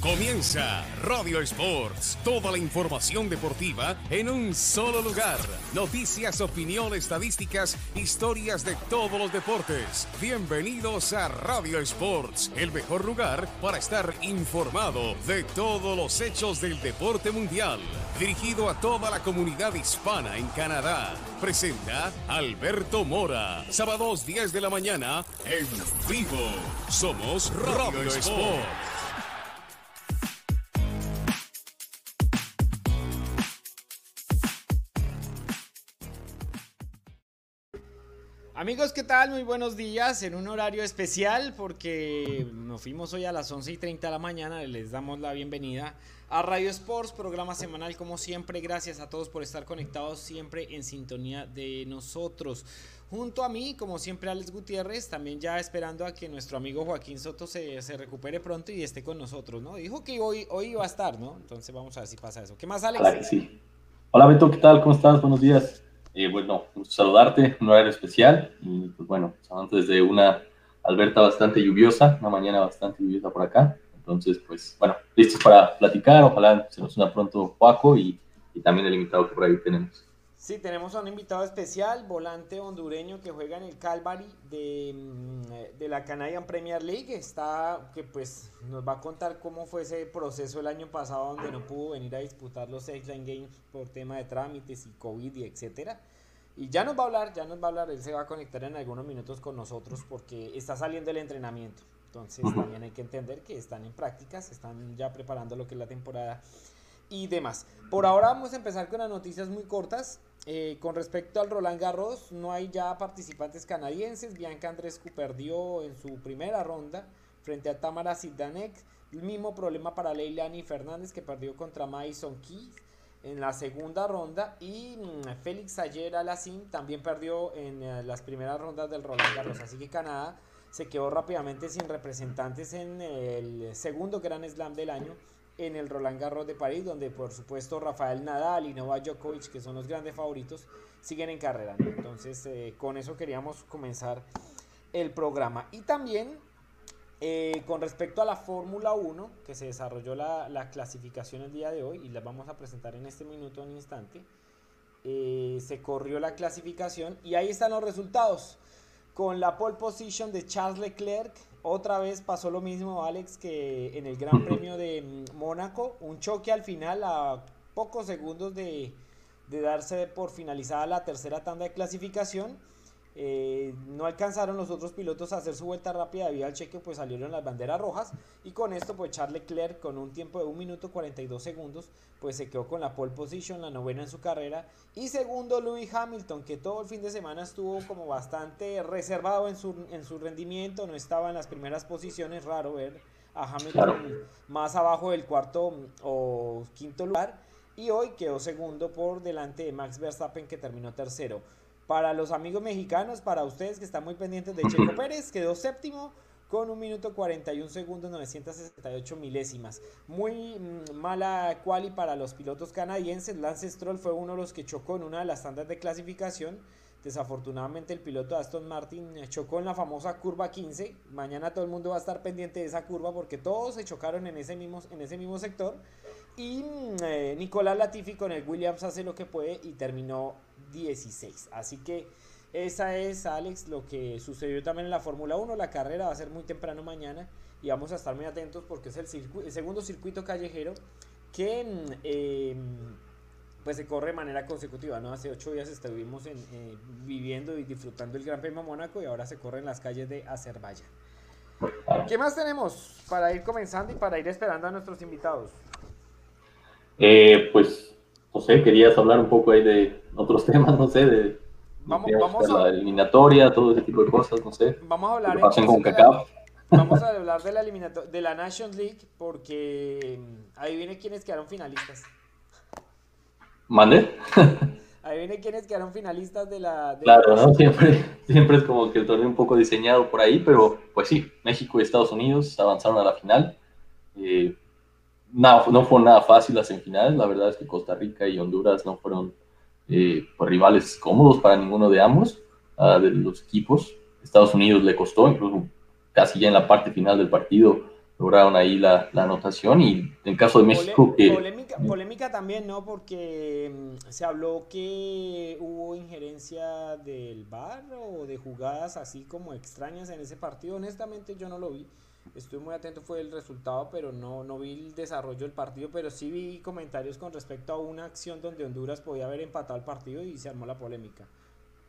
Comienza Radio Sports, toda la información deportiva en un solo lugar. Noticias, opinión, estadísticas, historias de todos los deportes. Bienvenidos a Radio Sports, el mejor lugar para estar informado de todos los hechos del deporte mundial. Dirigido a toda la comunidad hispana en Canadá. Presenta Alberto Mora. Sábados 10 de la mañana en vivo. Somos Radio, Sports. Amigos, ¿qué tal? Muy buenos días en un horario especial porque nos fuimos hoy a las 11 y 30 de la mañana. Les damos la bienvenida a Radio Sports, programa semanal como siempre. Gracias a todos por estar conectados siempre en sintonía de nosotros. Junto a mí, como siempre, Alex Gutiérrez, también ya esperando a que nuestro amigo Joaquín Soto se, se recupere pronto y esté con nosotros, ¿no? Dijo que hoy, hoy iba a estar, ¿no? Entonces vamos a ver si pasa eso. ¿Qué más, Alex? Sí. Hola Beto, ¿qué tal? ¿Cómo estás? Buenos días. Eh, bueno, saludarte, un horario especial. Y pues bueno, antes de una Alberta bastante lluviosa, una mañana bastante lluviosa por acá. Entonces, pues bueno, listos para platicar. Ojalá se nos una pronto Paco y, y también el invitado que por ahí tenemos. Sí, tenemos a un invitado especial, volante hondureño que juega en el Calvary de, mm, de, la Canadian Premier League. Está, que pues nos va a contar cómo fue ese proceso el año pasado donde no pudo venir a disputar los Line Games por tema de trámites y COVID y etcétera. Y ya nos va a hablar, ya nos va a hablar, él se va a conectar en algunos minutos con nosotros porque está saliendo el entrenamiento. Entonces también hay que entender que están en prácticas, están ya preparando lo que es la temporada y demás. Por ahora vamos a empezar con las noticias muy cortas. Eh, con respecto al Roland Garros, no hay ya participantes canadienses. Bianca Andrescu perdió en su primera ronda frente a Tamara Sidanek. El mismo problema para Leilani Fernández que perdió contra Mason Keys en la segunda ronda. Y mm, Félix Ayer Alacín también perdió en eh, las primeras rondas del Roland Garros. Así que Canadá se quedó rápidamente sin representantes en el segundo Gran Slam del año en el Roland Garros de París, donde por supuesto Rafael Nadal y Novak Djokovic, que son los grandes favoritos, siguen en carrera. Entonces, eh, con eso queríamos comenzar el programa. Y también eh, con respecto a la Fórmula 1, que se desarrolló la, clasificación el día de hoy, y la vamos a presentar en este minuto, en instante, eh, se corrió la clasificación y ahí están los resultados. Con la pole position de Charles Leclerc, otra vez pasó lo mismo, Alex, que en el Gran Premio de mm, Mónaco. Un choque al final a pocos segundos de, de darse por finalizada la tercera tanda de clasificación. Eh, no alcanzaron los otros pilotos a hacer su vuelta rápida debido al cheque, pues salieron las banderas rojas. Y con esto, pues Charles Leclerc, con un tiempo de 1 minuto 42 segundos, pues se quedó con la pole position, la novena en su carrera. Y segundo, Lewis Hamilton, que todo el fin de semana estuvo como bastante reservado en su, en su rendimiento, no estaba en las primeras posiciones, raro ver a Hamilton más abajo del cuarto o quinto lugar. Y hoy quedó segundo por delante de Max Verstappen, que terminó tercero. Para los amigos mexicanos, para ustedes que están muy pendientes de Checo Pérez, quedó séptimo con un minuto 41 segundos 968 milésimas. Muy mm, mala quali para los pilotos canadienses. Lance Stroll fue uno de los que chocó en una de las tandas de clasificación. Desafortunadamente el piloto Aston Martin chocó en la famosa curva 15. Mañana todo el mundo va a estar pendiente de esa curva porque todos se chocaron en ese mismo, en ese mismo sector. Y mm, eh, Nicolás Latifi con el Williams hace lo que puede y terminó 16. Así que esa es, Alex, lo que sucedió también en la Fórmula 1. La carrera va a ser muy temprano mañana y vamos a estar muy atentos porque es el, segundo circuito callejero que em, pues se corre de manera consecutiva. ¿no? Hace ocho días estuvimos eh, viviendo y disfrutando el Gran Premio Mónaco y ahora se corre en las calles de Azerbaiyán. ¿Qué más tenemos para ir comenzando y para ir esperando a nuestros invitados? Eh, pues, no sé, querías hablar un poco ahí de otros temas, no sé, de, vamos, vamos a, la eliminatoria, todo ese tipo de cosas, no sé. Vamos a hablar con Vamos a hablar de la de la Nations League porque ahí viene quienes quedaron finalistas. ¿Mande? Ahí viene quienes quedaron finalistas de la... claro, ¿no? Siempre, siempre es como que el torneo un poco diseñado por ahí, pero pues sí, México y Estados Unidos avanzaron a la final. Eh, no, no fue nada fácil las semifinales, la verdad es que Costa Rica y Honduras no fueron eh, pues, rivales cómodos para ninguno de ambos, uh, de los equipos. Estados Unidos le costó, incluso casi ya en la parte final del partido, lograron ahí la, anotación y en caso de México que... Polémica, también, ¿no? Porque mm, se habló que hubo injerencia del VAR o de jugadas así como extrañas en ese partido. Honestamente yo no lo vi. Estuve muy atento fue el resultado, pero no, no vi el desarrollo del partido, pero sí vi comentarios con respecto a una acción donde Honduras podía haber empatado el partido y se armó la polémica.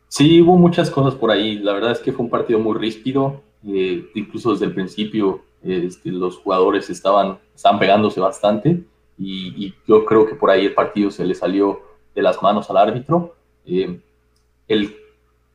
Sí, hubo muchas cosas por ahí. La verdad es que fue un partido muy ríspido. Eh, incluso desde el principio este, los jugadores estaban, estaban pegándose bastante y, yo creo que por ahí el partido se le salió de las manos al árbitro. Eh, el,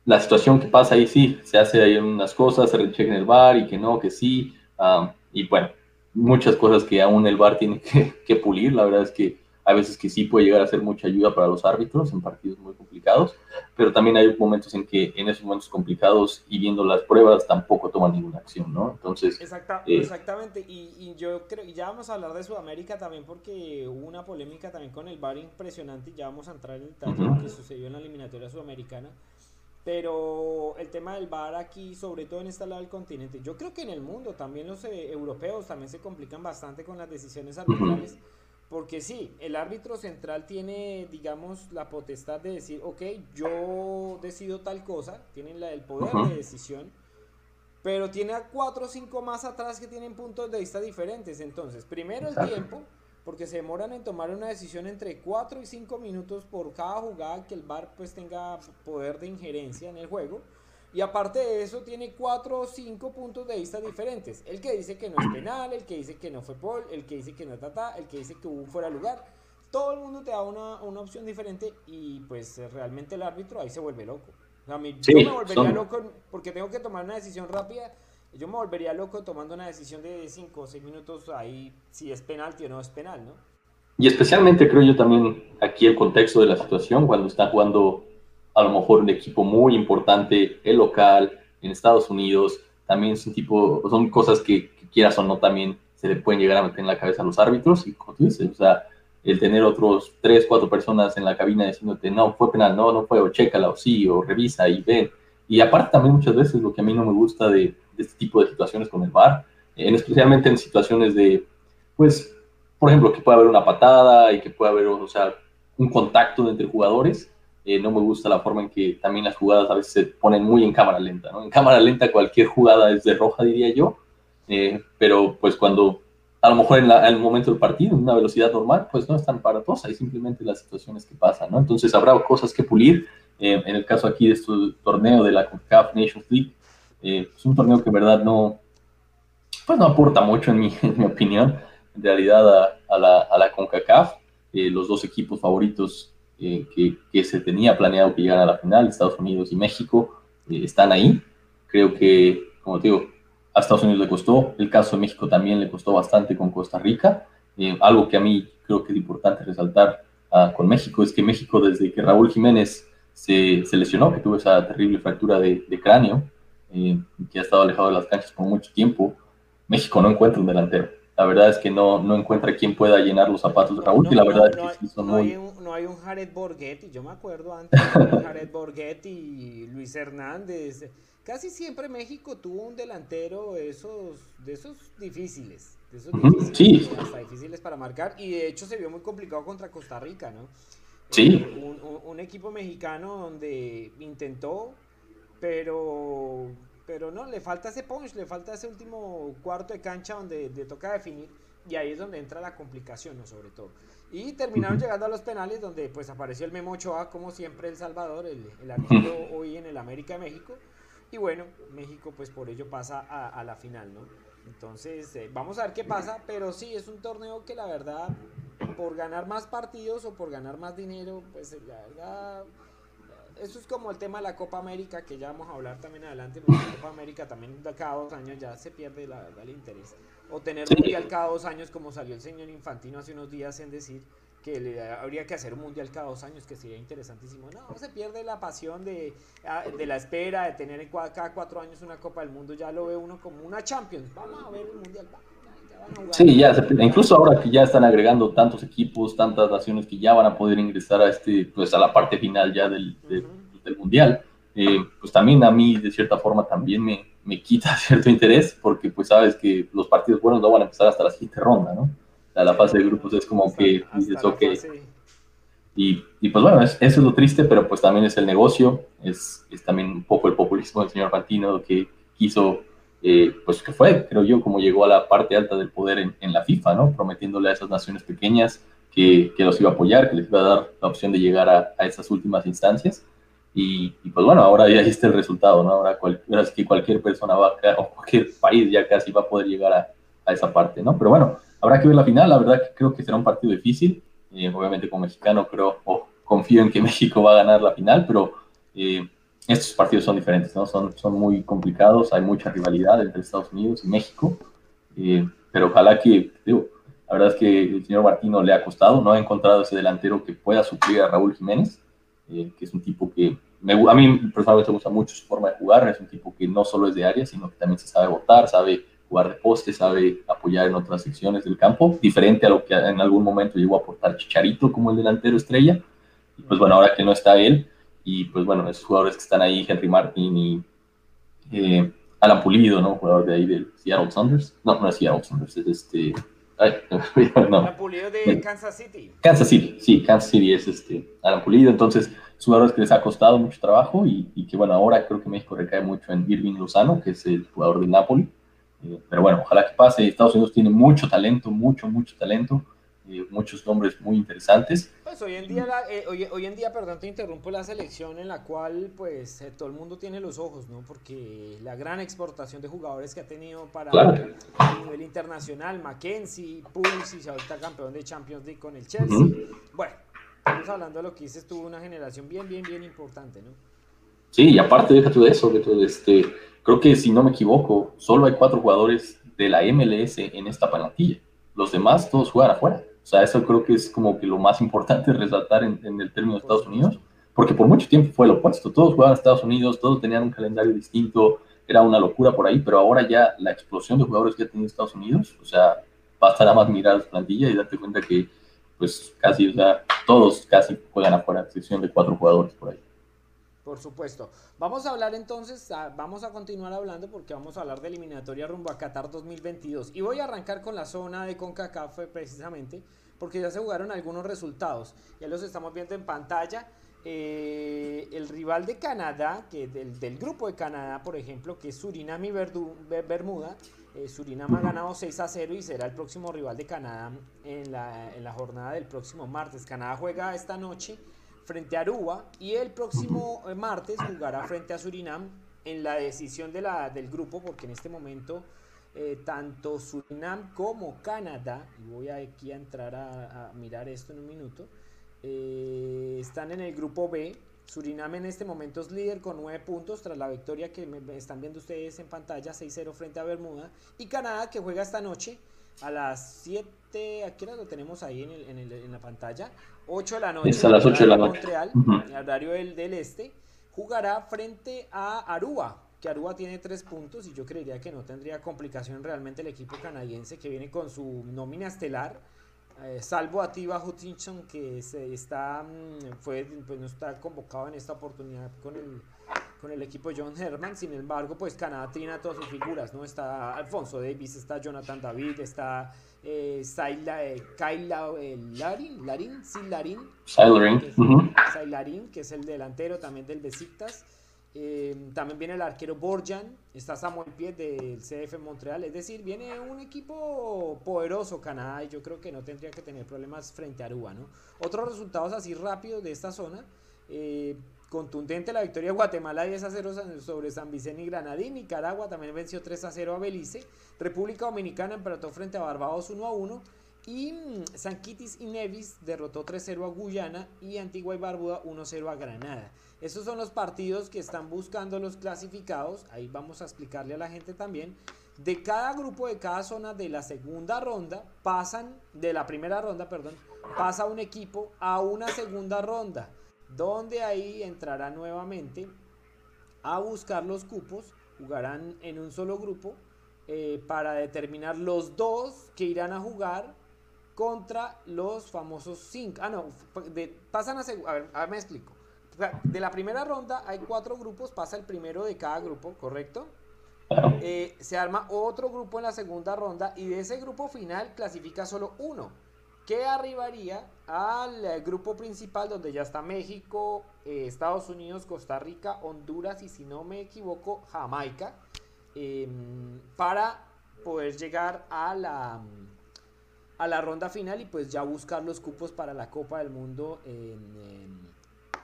la situación que pasa ahí sí, se hace ahí unas cosas, se recheca en el bar y que no, que sí. Ah, y bueno, muchas cosas que aún el bar tiene que, que pulir. La verdad es que hay veces que sí puede llegar a ser mucha ayuda para los árbitros en partidos muy complicados, pero también hay momentos en que en esos momentos complicados y viendo las pruebas tampoco toman ninguna acción, ¿no? Entonces... Eh, exactamente, y, yo creo, y ya vamos a hablar de Sudamérica también porque hubo una polémica también con el VAR impresionante y ya vamos a entrar en detalle lo que sucedió en la eliminatoria sudamericana. Pero el tema del VAR aquí, sobre todo en este lado del continente, yo creo que en el mundo también los eh, europeos también se complican bastante con las decisiones arbitrales. Porque sí, el árbitro central tiene, digamos, la potestad de decir, ok, yo decido tal cosa, tienen la, el poder de decisión, pero tiene a cuatro o cinco más atrás que tienen puntos de vista diferentes. Entonces, primero el tiempo, porque se demoran en tomar una decisión entre cuatro y cinco minutos por cada jugada que el VAR pues tenga poder de injerencia en el juego. Y aparte de eso, tiene cuatro o cinco puntos de vista diferentes. El que dice que no es penal, el que dice que no fue Paul, el que dice que no es Tata, el que dice que hubo fuera lugar. Todo el mundo te da una, una opción diferente y pues realmente el árbitro ahí se vuelve loco. yo me volvería loco porque tengo que tomar una decisión rápida. Yo me volvería loco tomando una decisión de cinco o seis minutos ahí si es penalti o no es penal, ¿no? Y especialmente creo yo también aquí el contexto de la situación cuando está jugando a lo mejor un equipo muy importante, el local, en Estados Unidos, también son, tipo, son cosas que, quieras o no también se le pueden llegar a meter en la cabeza a los árbitros y como tú dices, o sea, el tener otros tres, cuatro personas en la cabina diciéndote, no, fue penal, no, no fue, o chécala, o sí, o revisa y ven. Y aparte también muchas veces lo que a mí no me gusta de, este tipo de situaciones con el VAR, en, especialmente en situaciones de, pues, por ejemplo, que pueda haber una patada y que pueda haber, o sea, un contacto entre jugadores, eh, no me gusta la forma en que también las jugadas a veces se ponen muy en cámara lenta, ¿no? En cámara lenta cualquier jugada es de roja, diría yo, eh, pero pues cuando a lo mejor en, el momento del partido, en una velocidad normal, pues no es tan paratosa, hay simplemente las situaciones que pasan, ¿no? Entonces habrá cosas que pulir. Eh, en el caso aquí de este torneo de la CONCACAF Nations League, es un torneo que en verdad no, pues no aporta mucho en mi, en mi opinión, en realidad a, a, la, a la CONCACAF. los dos equipos favoritos eh, que, se tenía planeado que llegaran a la final, Estados Unidos y México eh, están ahí. Creo que, como te digo, a Estados Unidos le costó, el caso de México también le costó bastante con Costa Rica. Eh, algo que a mí creo que es importante resaltar ah, con México es que México, desde que Raúl Jiménez se, se lesionó, que tuvo esa terrible fractura de, de cráneo, que ha estado alejado de las canchas por mucho tiempo, México no encuentra un delantero la verdad es que no, no encuentra quien pueda llenar los zapatos de Raúl, y la verdad es que son muy... Hay un, no hay un Jared Borghetti, yo me acuerdo antes de Jared Borghetti Luis Hernández. Casi siempre México tuvo un delantero de esos, de esos difíciles, de esos difíciles, hasta difíciles para marcar, y de hecho se vio muy complicado contra Costa Rica, ¿no? Sí. Eh, un, un equipo mexicano donde intentó, pero pero no, le falta ese punch, le falta ese último cuarto de cancha donde le toca definir y ahí es donde entra la complicación, ¿no? sobre todo. Y terminaron llegando a los penales donde pues apareció el Memo Ochoa, como siempre El Salvador, el, el arquero hoy en el América de México. Y bueno, México pues por ello pasa a, la final, ¿no? Entonces, eh, vamos a ver qué pasa, pero sí, es un torneo que la verdad, por ganar más partidos o por ganar más dinero, pues la verdad eso es como el tema de la Copa América, que ya vamos a hablar también adelante, porque la Copa América también cada dos años ya se pierde la, el interés. O tener mundial cada dos años, como salió el señor Infantino hace unos días en decir que le, habría que hacer un mundial cada dos años, que sería interesantísimo. No, se pierde la pasión de, ah, de la espera, de tener cada cuatro años una Copa del Mundo, ya lo ve uno como una Champions. Vamos a ver el mundial. Sí, ya, incluso ahora que ya están agregando tantos equipos, tantas naciones que ya van a poder ingresar a este, pues a la parte final ya del, del, mundial, eh, pues también a mí de cierta forma también me, me, quita cierto interés porque pues sabes que los partidos buenos no van a empezar hasta la siguiente ronda, ¿no? la fase de grupos es como que dices, ok. Y, y, pues bueno, eso es lo triste, pero pues también es el negocio, es, es también un poco el populismo del señor Fantino que quiso, eh, pues que fue, creo yo, como llegó a la parte alta del poder en, la FIFA, ¿no? Prometiéndole a esas naciones pequeñas que, que, los iba a apoyar, que les iba a dar la opción de llegar a, a esas últimas instancias. Y, y, pues bueno, ahora ya está el resultado, ¿no? Ahora, cual, es que cualquier persona va, o cualquier país ya casi va a poder llegar a, a esa parte, ¿no? Pero bueno, Habrá que ver la final, la verdad que creo que será un partido difícil. Eh, obviamente como mexicano creo o confío en que México va a ganar la final, pero eh, estos partidos son diferentes, ¿no? Son, son muy complicados, hay mucha rivalidad entre Estados Unidos y México, eh, pero ojalá que, digo, la verdad es que el señor Martino le ha costado, no ha encontrado ese delantero que pueda suplir a Raúl Jiménez, que es un tipo que me, a mí personalmente me gusta mucho su forma de jugar, es un tipo que no solo es de área, sino que también se sabe votar, sabe jugar de poste, sabe apoyar en otras secciones del campo, diferente a lo que en algún momento llegó a aportar Chicharito como el delantero estrella. Y pues bueno, ahora que no está él, y pues bueno, esos jugadores que están ahí, Henry Martin y eh, Alan Pulido, ¿no? Jugador de ahí del Seattle Saunders. No, no es Seattle Saunders, es este. Ay, no. Alan Pulido de Kansas City. Kansas City, sí, Kansas City es este Alan Pulido. Entonces, jugadores que les ha costado mucho trabajo y, y, que bueno, ahora creo que México recae mucho en Irving Lozano, que es el jugador de Napoli eh, pero bueno, ojalá que pase. Estados Unidos tiene mucho talento, mucho, mucho talento, eh, muchos nombres muy interesantes. Pues hoy en día, eh, hoy, en día, perdón, te interrumpo la selección en la cual pues todo el mundo tiene los ojos, ¿no? Porque la gran exportación de jugadores que ha tenido para a nivel internacional, Mackenzie, Pulisic, ahorita campeón de Champions League con el Chelsea. Bueno, estamos hablando de lo que dices, tuvo una generación bien, bien, bien importante, ¿no? Sí, y aparte, déjate de eso, de todo este Creo que si no me equivoco, solo hay cuatro jugadores de la MLS en esta plantilla. Los demás todos juegan afuera. O sea, eso creo que es como que lo más importante resaltar en, el término de Estados Unidos, porque por mucho tiempo fue lo opuesto. Todos jugaban a Estados Unidos, todos tenían un calendario distinto, era una locura por ahí, pero ahora ya la explosión de jugadores que ha tenido Estados Unidos, o sea, basta nada más mirar la plantilla y darte cuenta que, pues casi, o sea, todos casi juegan afuera, a excepción de cuatro jugadores por ahí. Por supuesto. Vamos a hablar entonces, vamos a continuar hablando porque vamos a hablar de eliminatoria rumbo a Qatar 2022. Y voy a arrancar con la zona de CONCACAF precisamente porque ya se jugaron algunos resultados. Ya los estamos viendo en pantalla. Eh, el rival de Canadá, que del, grupo de Canadá, por ejemplo, que es Surinam y Bermuda. Eh, Surinam ha ganado 6 a 0 y será el próximo rival de Canadá en la jornada del próximo martes. Canadá juega esta noche frente a Aruba y el próximo eh, martes jugará frente a Surinam en la decisión de la, del grupo porque en este momento eh, tanto Surinam como Canadá, y voy aquí a entrar a, mirar esto en un minuto, eh, están en el grupo B. Surinam en este momento es líder con 9 puntos tras la victoria que me, están viendo ustedes en pantalla, 6-0 frente a Bermuda. Y Canadá que juega esta noche a las 7, aquí lo tenemos ahí en, el, en, el, en la pantalla, 8 de la noche. Es a las 8 de la noche. Montreal, horario del, del, este, jugará frente a Aruba, que Aruba tiene 3 puntos y yo creería que no tendría complicación realmente el equipo canadiense que viene con su nómina estelar. Eh, salvo a Tiba Hutchinson que se está mm, fue pues no está convocado en esta oportunidad con el con el equipo John Herman. Sin embargo, pues Canadá tiene todas sus figuras, ¿no? Está Alfonso Davis, está Jonathan David, está eh, eh, Kyla eh, Larin, Larin, sí, Larin. Que, es, el delantero también del Besiktas. Eh, también viene el arquero Borjan, está Samuel Piet del CF Montreal, es decir, viene un equipo poderoso Canadá y yo creo que no tendría que tener problemas frente a Aruba, ¿no? Otros resultados así rápidos de esta zona, eh, Contundente la victoria de Guatemala 10 a 0 sobre San Vicente y Granadín. Nicaragua también venció 3 a 0 a Belice. República Dominicana empató frente a Barbados 1 a 1. Y mm, San Kitts y Nevis derrotó 3-0 a Guyana y Antigua y Barbuda 1-0 a Granada. Esos son los partidos que están buscando los clasificados. Ahí vamos a explicarle a la gente también. De cada grupo, de cada zona de la segunda ronda, pasan, de la primera ronda, perdón, pasa un equipo a una segunda ronda donde ahí entrará nuevamente a buscar los cupos, jugarán en un solo grupo eh, para determinar los dos que irán a jugar contra los famosos cinco. Ah, no, pasan a, a ver, a ver, me explico. de la primera ronda hay cuatro grupos, pasa el primero de cada grupo, ¿correcto? Eh, se arma otro grupo en la segunda ronda y de ese grupo final clasifica solo uno, que arribaría al eh, grupo principal donde ya está México, eh, Estados Unidos, Costa Rica, Honduras y si no me equivoco, Jamaica, em, para poder llegar a la, a la ronda final y pues ya buscar los cupos para la Copa del Mundo en,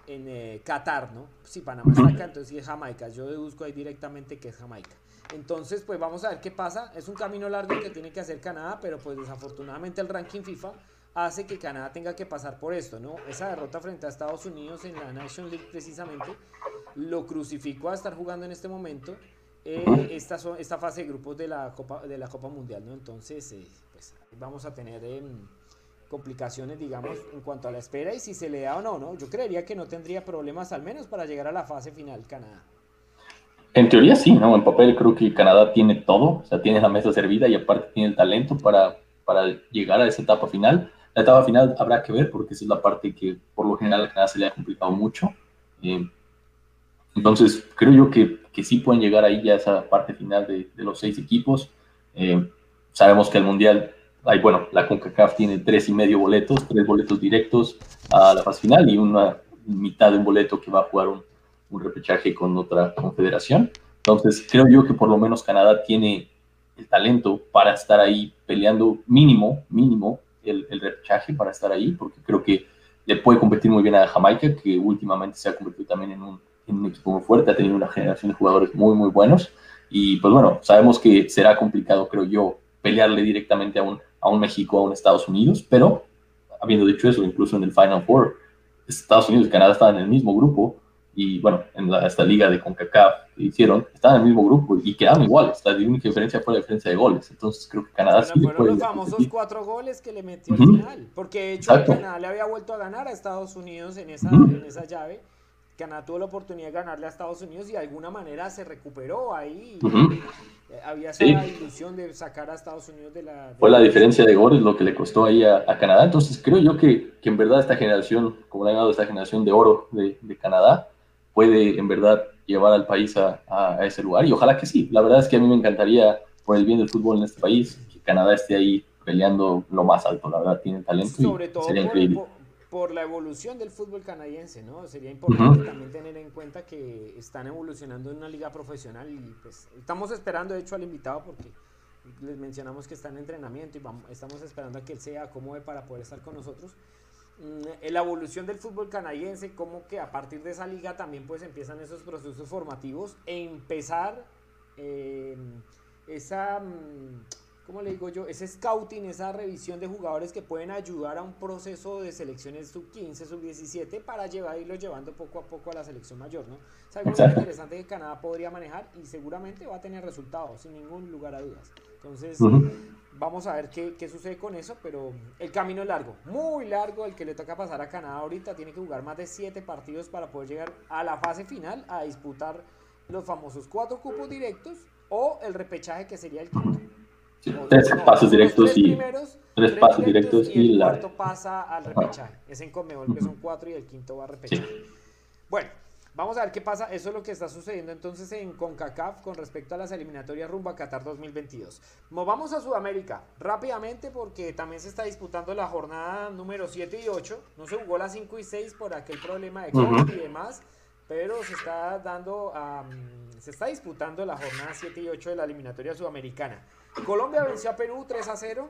en, Qatar, ¿no? Si Panamá está acá, entonces sí es Jamaica. Yo deduzco ahí directamente que es Jamaica. Entonces, pues vamos a ver qué pasa. Es un camino largo que tiene que hacer Canadá, pero pues desafortunadamente el ranking FIFA hace que Canadá tenga que pasar por esto, ¿no? Esa derrota frente a Estados Unidos en la Nation League precisamente lo crucificó a estar jugando en este momento eh, esta, esta fase de grupos de la Copa, de la Copa Mundial, ¿no? Entonces, eh, pues vamos a tener em, complicaciones, digamos, en cuanto a la espera y si se le da o no, ¿no? Yo creería que no tendría problemas al menos para llegar a la fase final Canadá. En teoría sí, ¿no? En papel creo que Canadá tiene todo, o sea, tiene la mesa servida y aparte tiene el talento para, para llegar a esa etapa final. La etapa final habrá que ver porque esa es la parte que por lo general a Canadá se le ha complicado mucho. Eh, entonces, creo yo que, que, sí pueden llegar ahí ya a esa parte final de, de los seis equipos. Eh, sabemos que el Mundial, hay, bueno, la CONCACAF tiene tres y medio boletos, tres boletos directos a la fase final y una mitad de un boleto que va a jugar un, un repechaje con otra confederación. Entonces, creo yo que por lo menos Canadá tiene el talento para estar ahí peleando mínimo, mínimo el, el, repechaje para estar ahí, porque creo que le puede competir muy bien a Jamaica, que últimamente se ha convertido también en un, equipo muy fuerte, ha tenido una generación de jugadores muy, muy buenos. Y pues bueno, sabemos que será complicado, creo yo, pelearle directamente a un, a un México, a un Estados Unidos, pero habiendo dicho eso, incluso en el Final Four, Estados Unidos y Canadá estaban en el mismo grupo, y bueno, en la, esta liga de CONCACAF hicieron, estaban en el mismo grupo y quedaban iguales. La única diferencia fue la diferencia de goles. Entonces creo que Canadá sí fueron los famosos cuatro goles que le metió al final. Porque de hecho Canadá le había vuelto a ganar a Estados Unidos en esa, en esa llave. Canadá tuvo la oportunidad de ganarle a Estados Unidos y de alguna manera se recuperó ahí. Eh, había esa ilusión de sacar a Estados Unidos de la... Fue la diferencia de goles lo que le costó ahí a, Canadá. Entonces creo yo que, que, en verdad esta generación, como le han dado esta generación de oro de, de Canadá, puede en verdad llevar al país a, a, ese lugar y ojalá que sí. La verdad es que a mí me encantaría, por el bien del fútbol en este país, que Canadá esté ahí peleando lo más alto. La verdad, tiene talento Sobre todo sería por, increíble. Por, la evolución del fútbol canadiense, ¿no? Sería importante también tener en cuenta que están evolucionando en una liga profesional y pues estamos esperando, de hecho, al invitado porque les mencionamos que está en entrenamiento y vamos, estamos esperando a que él se acomode para poder estar con nosotros. Mm, la evolución del fútbol canadiense, como que a partir de esa liga también pues empiezan esos procesos formativos e empezar eh, esa, mm, ¿cómo le digo yo? Ese scouting, esa revisión de jugadores que pueden ayudar a un proceso de selecciones sub-15, sub-17 para llevar, irlo llevando poco a poco a la selección mayor, ¿no? Es algo muy interesante que Canadá podría manejar y seguramente va a tener resultados, sin ningún lugar a dudas. Entonces, Vamos a ver qué, qué, sucede con eso, pero el camino es largo, muy largo el que le toca pasar a Canadá ahorita. Tiene que jugar más de siete partidos para poder llegar a la fase final a disputar los famosos cuatro cupos directos o el repechaje que sería el quinto. tres pasos directos y tres, pasos directos y, el cuarto pasa al repechaje. Es en Conmebol que son cuatro y el quinto va a repechaje. Bueno, Vamos a ver qué pasa. Eso es lo que está sucediendo entonces en CONCACAF con respecto a las eliminatorias rumbo a Qatar 2022. Vamos a Sudamérica rápidamente porque también se está disputando la jornada número 7 y 8. No se jugó la 5 y 6 por aquel problema de COVID y demás, pero se está dando, se está disputando la jornada 7 y 8 de la eliminatoria sudamericana. Colombia venció a Perú 3 a 0.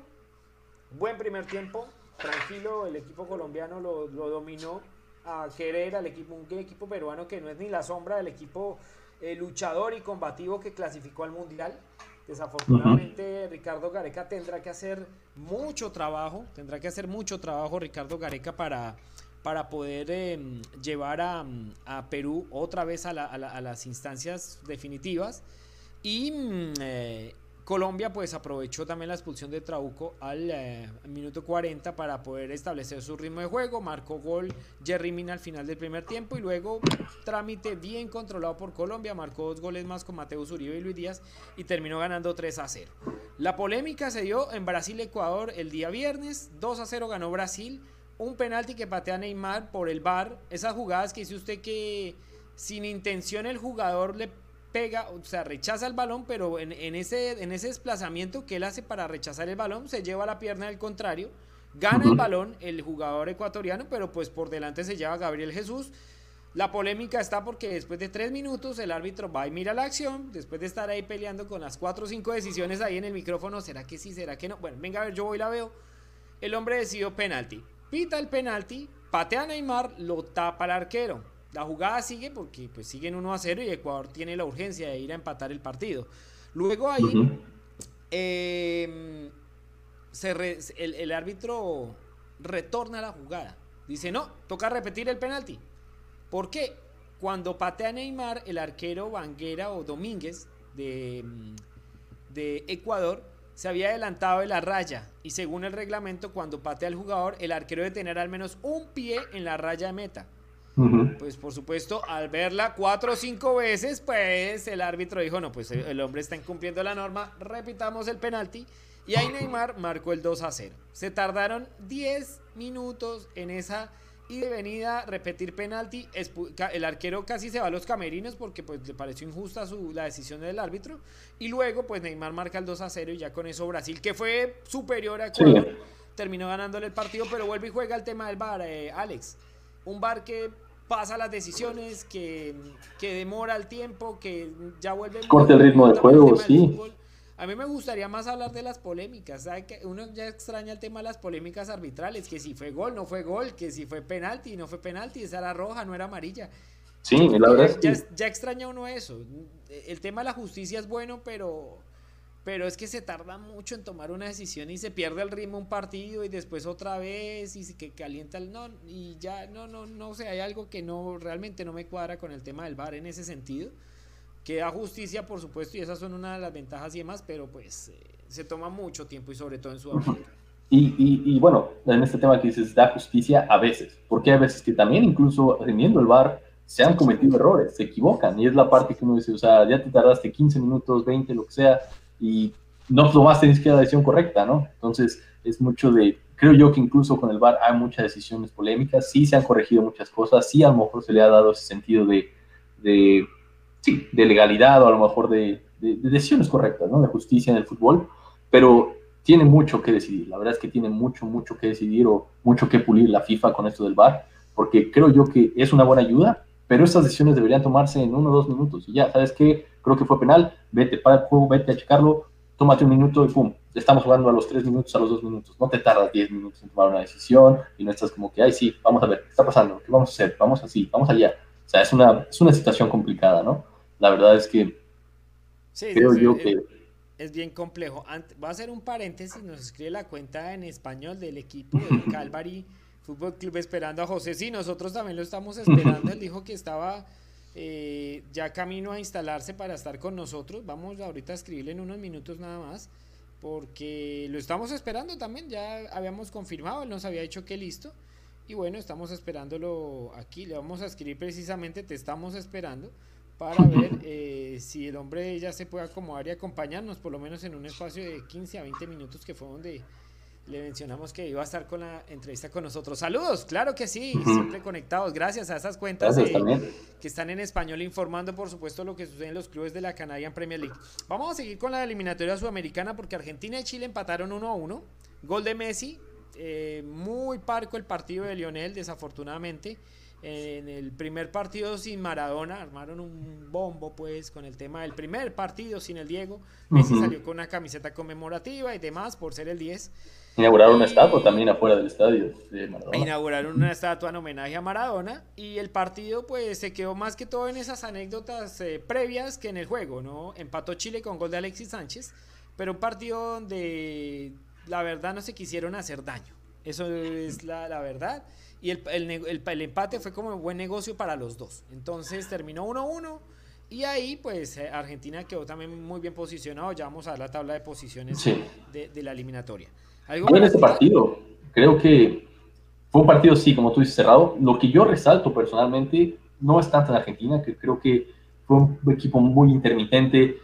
Buen primer tiempo, tranquilo, el equipo colombiano lo, lo dominó a querer al equipo, un equipo peruano que no es ni la sombra del equipo eh, luchador y combativo que clasificó al Mundial. Desafortunadamente Ricardo Gareca tendrá que hacer mucho trabajo, tendrá que hacer mucho trabajo Ricardo Gareca para, para poder em, llevar a, a, Perú otra vez a, a, las instancias definitivas. Y mm, eh, Colombia pues aprovechó también la expulsión de Trauco al eh, minuto 40 para poder establecer su ritmo de juego, marcó gol Jerry Mina al final del primer tiempo y luego trámite bien controlado por Colombia, marcó dos goles más con Mateus Uribe y Luis Díaz y terminó ganando 3 a 0. La polémica se dio en Brasil-Ecuador el día viernes, 2 a 0 ganó Brasil, un penalti que patea Neymar por el bar. Esas jugadas que dice usted que sin intención el jugador le pega, o sea, rechaza el balón, pero en, ese, en ese desplazamiento que él hace para rechazar el balón, se lleva la pierna del contrario, gana el balón el jugador ecuatoriano, pero pues por delante se lleva Gabriel Jesús. La polémica está porque después de tres minutos el árbitro va y mira la acción, después de estar ahí peleando con las cuatro o cinco decisiones ahí en el micrófono, ¿será que sí, será que no? Bueno, venga a ver, yo voy y la veo. El hombre decidió penalti. Pita el penalti, patea a Neymar, lo tapa el arquero. La jugada sigue porque pues siguen 1 a 0 y Ecuador tiene la urgencia de ir a empatar el partido. Luego ahí em, el, árbitro retorna la jugada. Dice, no, toca repetir el penalti. ¿Por qué? Cuando patea Neymar, el arquero Vanguera o Domínguez de, de Ecuador se había adelantado de la raya y según el reglamento cuando patea el jugador el arquero debe tener al menos un pie en la raya de meta. Pues por supuesto, al verla cuatro o cinco veces, pues el árbitro dijo, no, pues el hombre está incumpliendo la norma, repitamos el penalti. Y ahí Neymar marcó el 2 a 0. Se tardaron 10 minutos en esa y venida, repetir penalti. El arquero casi se va a los camerinos porque pues le pareció injusta su, la decisión del árbitro. Y luego pues Neymar marca el 2 a 0 y ya con eso Brasil, que fue superior a Ecuador, terminó ganándole el partido, pero vuelve y juega el tema del VAR, eh, Alex. Un VAR que pasa las decisiones, que, que demora el tiempo, que ya vuelve... Corta el ritmo del juego, sí. A mí me gustaría más hablar de las polémicas. ¿sabe? Que uno ya extraña el tema de las polémicas arbitrales, que si fue gol, no fue gol, que si fue penalti, no fue penalti, esa era roja, no era amarilla. Sí, la verdad ya, ya extraña uno eso. El tema de la justicia es bueno, pero pero es que se tarda mucho en tomar una decisión y se pierde el ritmo un partido y después otra vez y que calienta el no y ya no no no sé hay algo que no realmente no me cuadra con el tema del VAR en ese sentido que da justicia por supuesto y esas son una de las ventajas y demás pero pues eh, se toma mucho tiempo y sobre todo en Sudamérica y, y, y, bueno en este tema que dices da justicia a veces porque hay veces que también incluso teniendo el VAR se han cometido errores se equivocan y es la parte que uno dice o sea ya te tardaste 15 minutos 20 lo que sea y no tomaste ni siquiera la decisión correcta, ¿no? Entonces, es mucho de, creo yo que incluso con el VAR hay muchas decisiones polémicas, sí se han corregido muchas cosas, sí a lo mejor se le ha dado ese sentido de, de sí, de legalidad o a lo mejor de, de, decisiones correctas, ¿no? De justicia en el fútbol, pero tiene mucho que decidir, la verdad es que tiene mucho, mucho que decidir o mucho que pulir la FIFA con esto del VAR, porque creo yo que es una buena ayuda, pero estas decisiones deberían tomarse en uno o dos minutos y ya, ¿sabes qué? Creo que fue penal, vete para el juego, vete a checarlo, tómate un minuto y pum, estamos jugando a los tres minutos, a los dos minutos, no te tardas diez minutos en tomar una decisión y no estás como que, ay, sí, vamos a ver, ¿qué está pasando? ¿Qué vamos a hacer? Vamos así, vamos allá. O sea, es una, es una situación complicada, ¿no? La verdad es que creo yo que... Es bien complejo. Va a hacer un paréntesis, nos escribe la cuenta en español del equipo de Calvary Fútbol Club esperando a José. Sí, nosotros también lo estamos esperando. Él dijo que estaba eh, ya camino a instalarse para estar con nosotros. Vamos ahorita a escribirle en unos minutos nada más, porque lo estamos esperando también. Ya habíamos confirmado, él nos había dicho que listo. Y bueno, estamos esperándolo aquí. Le vamos a escribir precisamente, te estamos esperando para ver eh, si el hombre ya se puede acomodar y acompañarnos, por lo menos en un espacio de 15 a 20 minutos, que fue donde le mencionamos que iba a estar con la entrevista con nosotros. Saludos, claro que sí, siempre conectados. Gracias a esas cuentas que están en español informando, por supuesto, lo que sucede en los clubes de la Canadian Premier League. Vamos a seguir con la eliminatoria sudamericana porque Argentina y Chile empataron 1 a 1. Gol de Messi, eh, muy parco el partido de Lionel, desafortunadamente. En el primer partido sin Maradona, armaron un bombo pues con el tema del primer partido sin el Diego. Messi salió con una camiseta conmemorativa y demás por ser el 10. Inauguraron una estatua también afuera del estadio de Maradona. Inauguraron una estatua en homenaje a Maradona y el partido pues se quedó más que todo en esas anécdotas eh, previas que en el juego, ¿no? Empató Chile con gol de Alexis Sánchez, pero un partido donde la verdad no se quisieron hacer daño. Eso es la, verdad. Y el, el, empate fue como un buen negocio para los dos. Entonces terminó 1-1. Y ahí, pues, eh, Argentina quedó también muy bien posicionado. Ya vamos a ver la tabla de posiciones de, de, la eliminatoria. En este partido, creo que fue un partido, sí, como tú dices, cerrado. Lo que yo resalto personalmente no es tanto en Argentina, que creo que fue un equipo muy intermitente.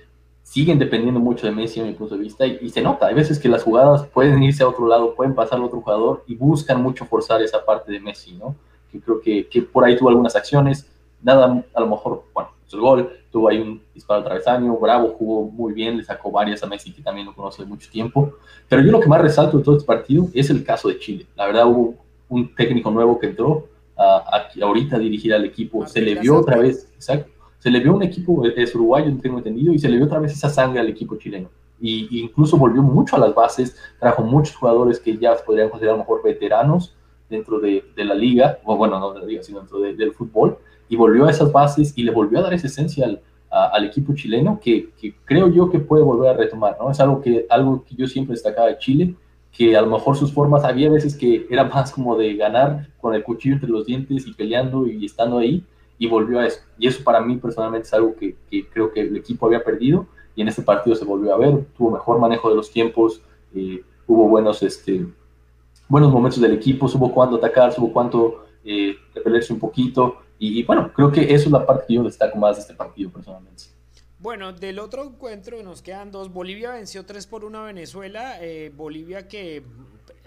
Siguen dependiendo mucho de Messi a mi punto de vista y, se nota, hay veces que las jugadas pueden irse a otro lado, pueden pasar a otro jugador y buscan mucho forzar esa parte de Messi, ¿no? Que creo que, que por ahí tuvo algunas acciones, nada, a lo mejor, bueno, el gol, tuvo ahí un disparo al travesaño, Bravo jugó muy bien, le sacó varias a Messi que también lo conoce de mucho tiempo, pero yo lo que más resalto de todo este partido es el caso de Chile, la verdad hubo un técnico nuevo que entró a, ahorita a dirigir al equipo, se le vio otra vez, exacto, se le vio un equipo, es uruguayo, tengo entendido, y se le vio otra vez esa sangre al equipo chileno. Y, incluso volvió mucho a las bases, trajo muchos jugadores que ya podrían considerar mejor veteranos dentro de, de la liga, o bueno, no de la liga, sino dentro del fútbol, y volvió a esas bases y le volvió a dar esa esencia al, al equipo chileno que, que, creo yo que puede volver a retomar, ¿no? Es algo que, algo que yo siempre destacaba de Chile, que a lo mejor sus formas, había veces que era más como de ganar con el cuchillo entre los dientes y peleando y estando ahí, y volvió a eso. Y eso para mí personalmente es algo que, creo que el equipo había perdido y en este partido se volvió a ver, tuvo mejor manejo de los tiempos, eh, hubo buenos, este, buenos momentos del equipo, supo cuándo atacar, supo cuánto eh, repelerse un poquito y, bueno, creo que eso es la parte que yo destaco más de este partido personalmente. Bueno, del otro encuentro nos quedan dos. Bolivia venció 3 por 1 a Venezuela. Eh, Bolivia que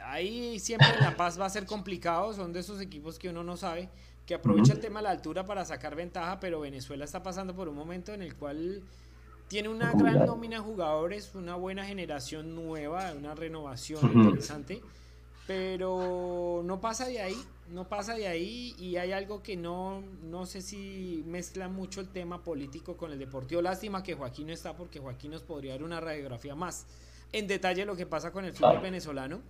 ahí siempre en La Paz va a ser complicado. Son de esos equipos que uno no sabe que aprovecha el tema de la altura para sacar ventaja, pero Venezuela está pasando por un momento en el cual tiene una gran nómina de jugadores, una buena generación nueva, una renovación interesante, pero no pasa de ahí, no pasa de ahí y hay algo que no, no sé si mezcla mucho el tema político con el deportivo. Lástima que Joaquín no está porque Joaquín nos podría dar una radiografía más en detalle lo que pasa con el fútbol venezolano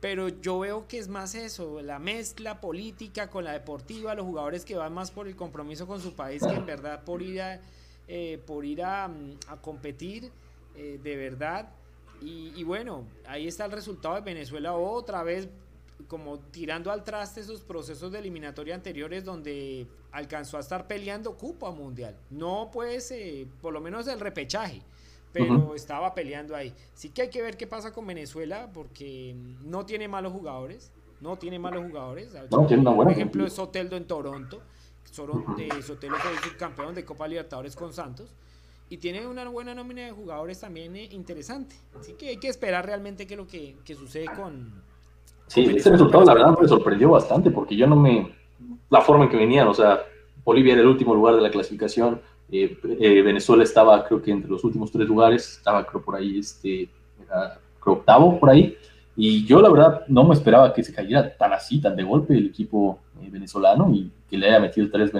pero yo veo que es más eso, la mezcla política con la deportiva, los jugadores que van más por el compromiso con su país que en verdad por ir a, eh, por ir a, mm, competir eh, de verdad. Y, bueno, ahí está el resultado de Venezuela otra vez como tirando al traste esos procesos de eliminatoria anteriores donde alcanzó a estar peleando cupo mundial. No pues, eh, por lo menos el repechaje pero estaba peleando ahí. Sí que hay que ver qué pasa con Venezuela, porque no tiene malos jugadores, no tiene malos jugadores. Por ejemplo, es Soteldo en Toronto, Soteldo fue subcampeón de Copa Libertadores con Santos, y tiene una buena nómina de jugadores también eh, interesante. Así que hay que esperar realmente qué es lo que, sucede con... Sí, ese resultado la verdad me sorprendió bastante, porque yo no me... La forma en que venían, o sea, Bolivia era el último lugar de la clasificación, eh, eh, Venezuela estaba, creo que entre los últimos tres lugares, estaba, creo, por ahí, este, creo, octavo por ahí. Y yo, la verdad, no me esperaba que se cayera tan así, tan de golpe el equipo eh, venezolano y que le haya metido tres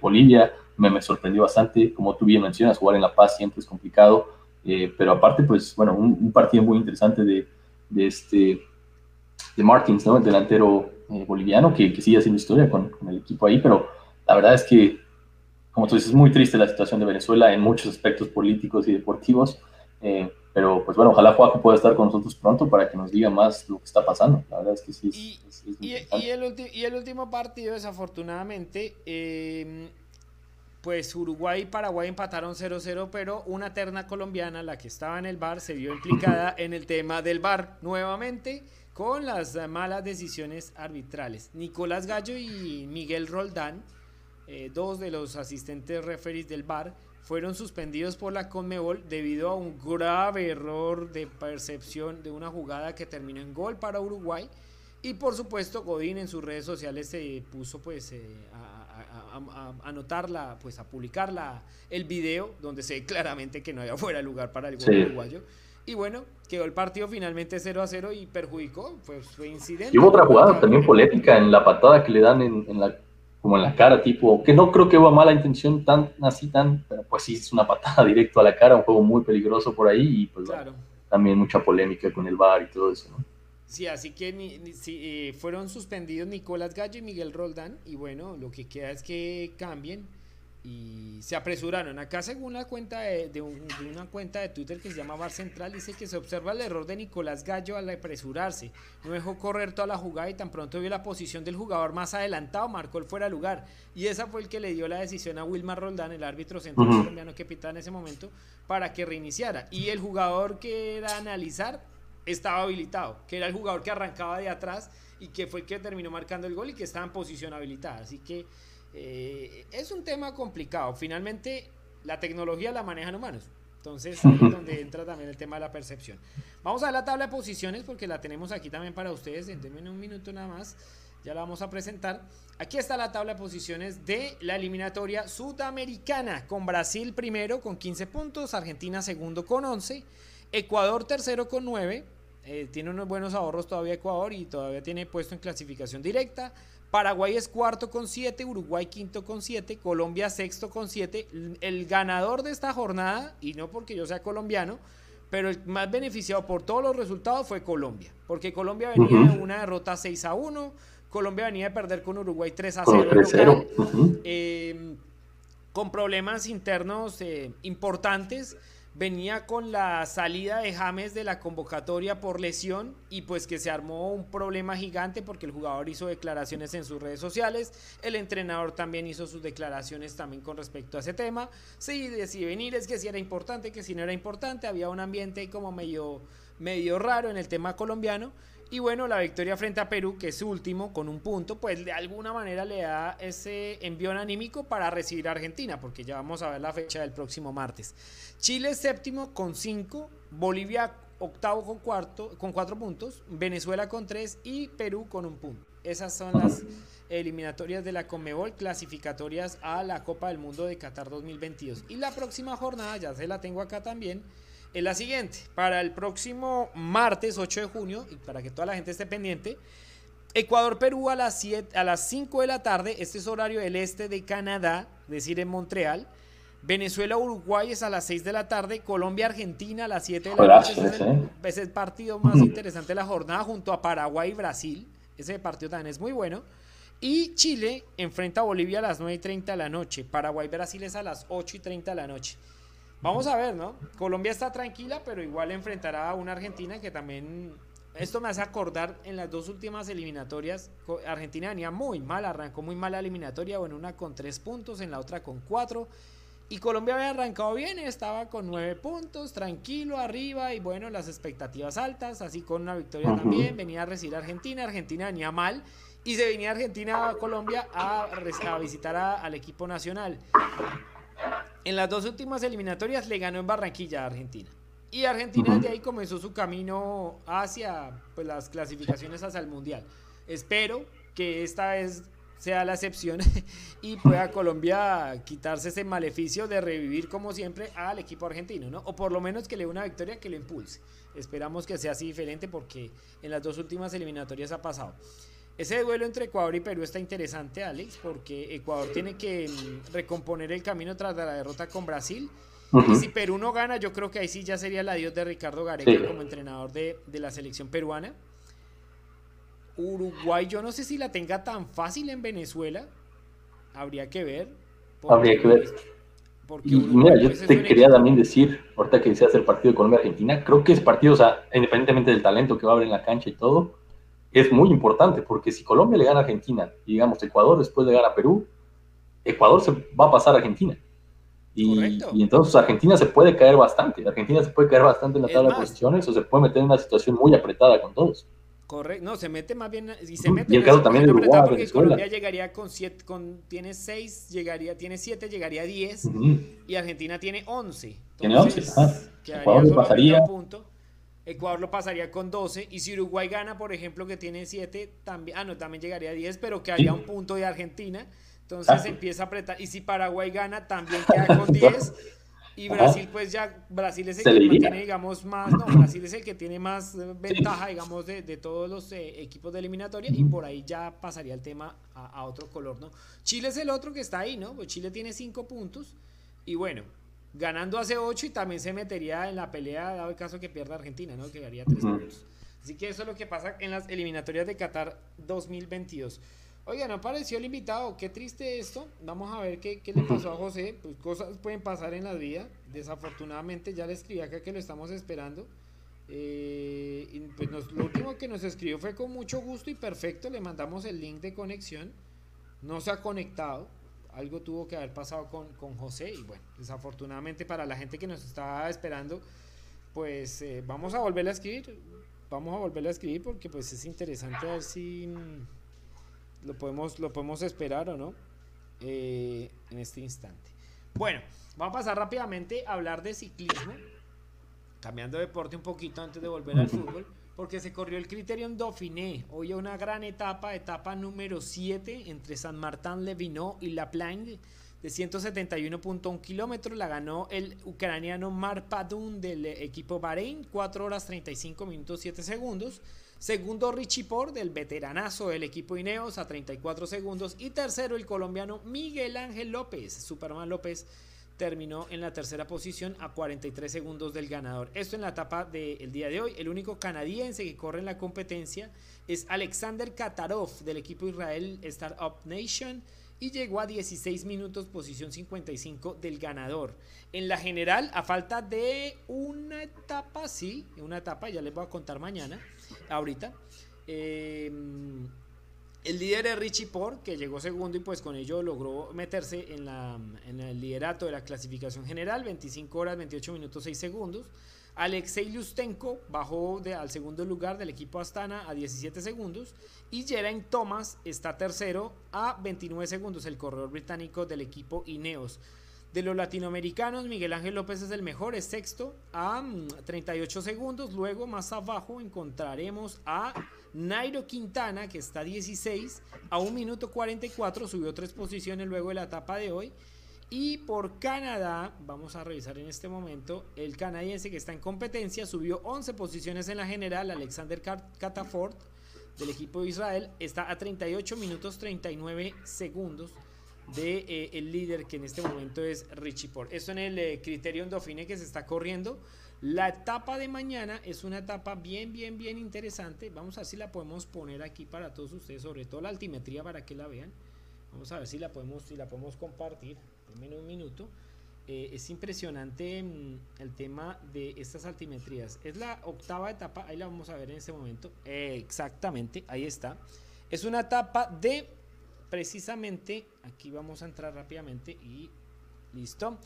Bolivia. Me, me, sorprendió bastante, como tú bien mencionas, jugar en La Paz siempre es complicado. pero aparte, pues, bueno, un, partido muy interesante de, de, este, de Martins, ¿no? El delantero boliviano que, que sigue haciendo historia con, con el equipo ahí, pero la verdad es que como tú dices, es muy triste la situación de Venezuela en muchos aspectos políticos y deportivos. Eh, pero pues bueno, ojalá Juaco pueda estar con nosotros pronto para que nos diga más lo que está pasando. La verdad es que sí. y, el último partido, desafortunadamente, em, pues Uruguay y Paraguay empataron 0-0, pero una terna colombiana, la que estaba en el bar, se vio implicada en el tema del bar nuevamente con las malas decisiones arbitrales. Nicolás Gallo y Miguel Roldán eh, dos de los asistentes referees del VAR fueron suspendidos por la Conmebol debido a un grave error de percepción de una jugada que terminó en gol para Uruguay. Y por supuesto, Godín en sus redes sociales se puso pues eh, a, anotarla, pues a publicar el video donde se ve claramente que no había fuera lugar para el gol uruguayo. Y bueno, quedó el partido finalmente 0 a 0 y perjudicó, pues fue incidente. Y hubo otra jugada también polémica en la patada que le dan en, en la como en la cara, tipo, que no creo que hubo mala intención tan así, tan, pero pues sí, es una patada directo a la cara, un juego muy peligroso por ahí y pues también mucha polémica con el VAR y todo eso, ¿no? Sí, así que ni, eh, fueron suspendidos Nicolás Gallo y Miguel Roldán y bueno, lo que queda es que cambien y se apresuraron. Acá según la cuenta de, una cuenta de Twitter que se llama Bar Central dice que se observa el error de Nicolás Gallo al apresurarse. No dejó correr toda la jugada y tan pronto vio la posición del jugador más adelantado, marcó el fuera de lugar. Y esa fue el que le dio la decisión a Wilmar Roldán, el árbitro central colombiano que pitaba en ese momento, para que reiniciara. Y el jugador que era analizar estaba habilitado, que era el jugador que arrancaba de atrás y que fue el que terminó marcando el gol y que estaba en posición habilitada. Así que eh, es un tema complicado. Finalmente, la tecnología la manejan humanos. Entonces, ahí es donde entra también el tema de la percepción. Vamos a ver la tabla de posiciones porque la tenemos aquí también para ustedes. Denme un minuto nada más. Ya la vamos a presentar. Aquí está la tabla de posiciones de la eliminatoria sudamericana, con Brasil primero con 15 puntos, Argentina segundo con 11, Ecuador tercero con 9, eh, tiene unos buenos ahorros todavía Ecuador y todavía tiene puesto en clasificación directa. Paraguay es cuarto con 7, Uruguay quinto con 7, Colombia sexto con 7. El ganador de esta jornada, y no porque yo sea colombiano, pero el más beneficiado por todos los resultados fue Colombia, porque Colombia venía de una derrota 6 a 1, Colombia venía de perder con Uruguay 3 a 0. Eh, con problemas internos eh, importantes. Venía con la salida de James de la convocatoria por lesión y pues que se armó un problema gigante porque el jugador hizo declaraciones en sus redes sociales, el entrenador también hizo sus declaraciones también con respecto a ese tema. Sí, de si venir es que si era importante, que si no era importante, había un ambiente como medio, medio raro en el tema colombiano y bueno, la victoria frente a Perú, que es último con un punto, pues de alguna manera le da ese envío anímico para recibir a Argentina, porque ya vamos a ver la fecha del próximo martes. Chile séptimo con cinco, Bolivia octavo con cuarto, con cuatro puntos, Venezuela con tres y Perú con un punto. Esas son las eliminatorias de la Conmebol clasificatorias a la Copa del Mundo de Qatar 2022. Y la próxima jornada, ya se la tengo acá también, es la siguiente. Para el próximo martes 8 de junio, y para que toda la gente esté pendiente, Ecuador-Perú a, las a las 5 de la tarde, este es horario del este de Canadá, es decir, en Montreal. Venezuela-Uruguay es a las 6 de la tarde, Colombia-Argentina a las 7 de la noche. Es el, partido más interesante de la jornada junto a Paraguay y Brasil. Ese partido también es muy bueno. Y Chile enfrenta a Bolivia a las 9 y 30 de la noche. Paraguay-Brasil es a las 8 y 30 de la noche. Vamos a ver, ¿no? Colombia está tranquila, pero igual enfrentará a una Argentina que también... Esto me hace acordar en las dos últimas eliminatorias. Argentina venía muy mal, arrancó muy mal la eliminatoria, bueno, una con tres puntos, en la otra con cuatro. Y Colombia había arrancado bien, estaba con nueve puntos, tranquilo, arriba, y bueno, las expectativas altas, así con una victoria también. Venía a recibir a Argentina, Argentina venía mal, y se venía Argentina a Colombia a, visitar al equipo nacional. En las dos últimas eliminatorias le ganó en Barranquilla a Argentina. Y Argentina de ahí comenzó su camino hacia pues, las clasificaciones hacia el Mundial. Espero que esta vez sea la excepción y pueda Colombia quitarse ese maleficio de revivir como siempre al equipo argentino, ¿no? O por lo menos que le dé una victoria que lo impulse. Esperamos que sea así diferente porque en las dos últimas eliminatorias ha pasado. Ese duelo entre Ecuador y Perú está interesante, Alex, porque Ecuador tiene que mm, recomponer el camino tras la derrota con Brasil. Y si Perú no gana, yo creo que ahí sí ya sería el adiós de Ricardo Gareca como entrenador de, la selección peruana. Uruguay, yo no sé si la tenga tan fácil en Venezuela. Habría que ver. Habría que ver. y, mira, yo pues, te quería también decir, ahorita que decías el partido de Colombia-Argentina, creo que es partido, o sea, independientemente del talento que va a haber en la cancha y todo, es muy importante, porque si Colombia le gana a Argentina y digamos Ecuador después le gana a Perú, Ecuador se va a pasar a Argentina. Y, entonces Argentina se puede caer bastante. Argentina se puede caer bastante en la tabla de posiciones o se puede meter en una situación muy apretada con todos. Correcto, no, se mete más bien, y se mete el caso también de Uruguay, porque Colombia llegaría con siete, con, tiene seis, llegaría, tiene siete, llegaría a diez, y Argentina tiene once. tiene once, ah. Ecuador pasaría. Punto. Ecuador lo pasaría con 12 y si Uruguay gana, por ejemplo, que tiene 7, también, ah, no, también llegaría a 10, pero que haya un punto de Argentina. Entonces empieza a apretar. Y si Paraguay gana, también queda con 10. Y Brasil, pues ya, Brasil es el que tiene, digamos, más, no, Brasil es el que tiene más eh, ventaja, digamos, de, de todos los eh, equipos de eliminatoria y por ahí ya pasaría el tema a, a, otro color, ¿no? Chile es el otro que está ahí, ¿no? Pues Chile tiene 5 puntos y bueno, ganando hace 8 y también se metería en la pelea, dado el caso que pierda Argentina, ¿no? Que haría 3 puntos. Así que eso es lo que pasa en las eliminatorias de Qatar 2022. Oiga, ¿no apareció el invitado? Qué triste esto. Vamos a ver qué, qué le pasó a José. Pues cosas pueden pasar en la vida. Desafortunadamente ya le escribí acá que lo estamos esperando. Eh, y pues lo último que nos escribió fue con mucho gusto y perfecto. Le mandamos el link de conexión. No se ha conectado algo tuvo que haber pasado con, con, José y bueno, desafortunadamente para la gente que nos estaba esperando, pues eh, vamos a volverle a escribir, vamos a volverle a escribir porque pues es interesante ver si mm, lo podemos, lo podemos esperar o no eh, en este instante. Bueno, vamos a pasar rápidamente a hablar de ciclismo, cambiando de deporte un poquito antes de volver al fútbol, porque se corrió el Criterion Dauphiné. Hoy una gran etapa, etapa número 7 entre San Martín, Levinó y La Plagne de 171.1 kilómetros. La ganó el ucraniano Mar Padun del equipo Bahrein, 4 horas 35 minutos 7 segundos. Segundo, Richie Por del veteranazo del equipo Ineos a 34 segundos. Y tercero, el colombiano Miguel Ángel López. Superman López terminó en la tercera posición a 43 segundos del ganador. Esto en la etapa del día de hoy. El único canadiense que corre en la competencia es Alexander Katarov del equipo Israel Startup Nation y llegó a 16 minutos, posición 55 del ganador. En la general, a falta de una etapa, sí, una etapa, ya les voy a contar mañana, ahorita. Em, el líder es Richie Por, que llegó segundo y pues con ello logró meterse en, la, en el liderato de la clasificación general, 25 horas, 28 minutos, 6 segundos. Alexei Lustenko bajó al segundo lugar del equipo Astana a 17 segundos y Geraint Thomas está tercero a 29 segundos, el corredor británico del equipo Ineos. De los latinoamericanos, Miguel Ángel López es el mejor, es sexto a 38 mm, segundos. Luego, más abajo, encontraremos a Nairo Quintana, que está 16 a 1 minuto 44, subió tres posiciones luego de la etapa de hoy. Y por Canadá, vamos a revisar en este momento, el canadiense que está en competencia subió 11 posiciones en la general, Alexander Catafort del equipo de Israel, está a 38 minutos 39 segundos de eh, el líder que en este momento es Richie Port. Esto en el eh, Criterion que se está corriendo. La etapa de mañana es una etapa bien, bien, bien interesante. Vamos a ver si la podemos poner aquí para todos ustedes, sobre todo la altimetría para que la vean. Vamos a ver si la podemos, si la podemos compartir. en un minuto. Eh, es impresionante mm, el tema de estas altimetrías. Es la octava etapa, ahí la vamos a ver en este momento. exactamente, ahí está. Es una etapa de precisamente, aquí vamos a entrar rápidamente y listo.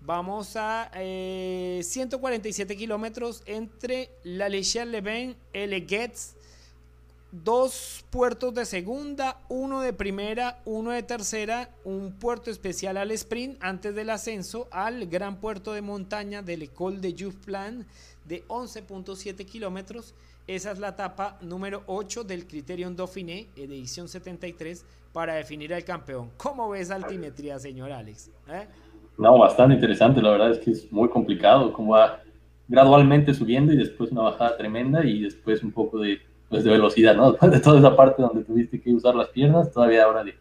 Vamos a 147 eh, kilómetros entre La Lechelle-le-Bain y Le Getz dos puertos de segunda, uno de primera, uno de tercera, un puerto especial al sprint antes del ascenso al gran puerto de montaña del Ecole de Plan de 11.7 kilómetros. Esa es la etapa número 8 del Criterion Dauphiné, edición 73, para definir al campeón. ¿Cómo ves altimetría, señor Alex? ¿Eh? No, bastante interesante. La verdad es que es muy complicado, como va gradualmente subiendo y después una bajada tremenda y después un poco de pues de velocidad, ¿no? Después de toda esa parte donde tuviste que usar las piernas, todavía ahora le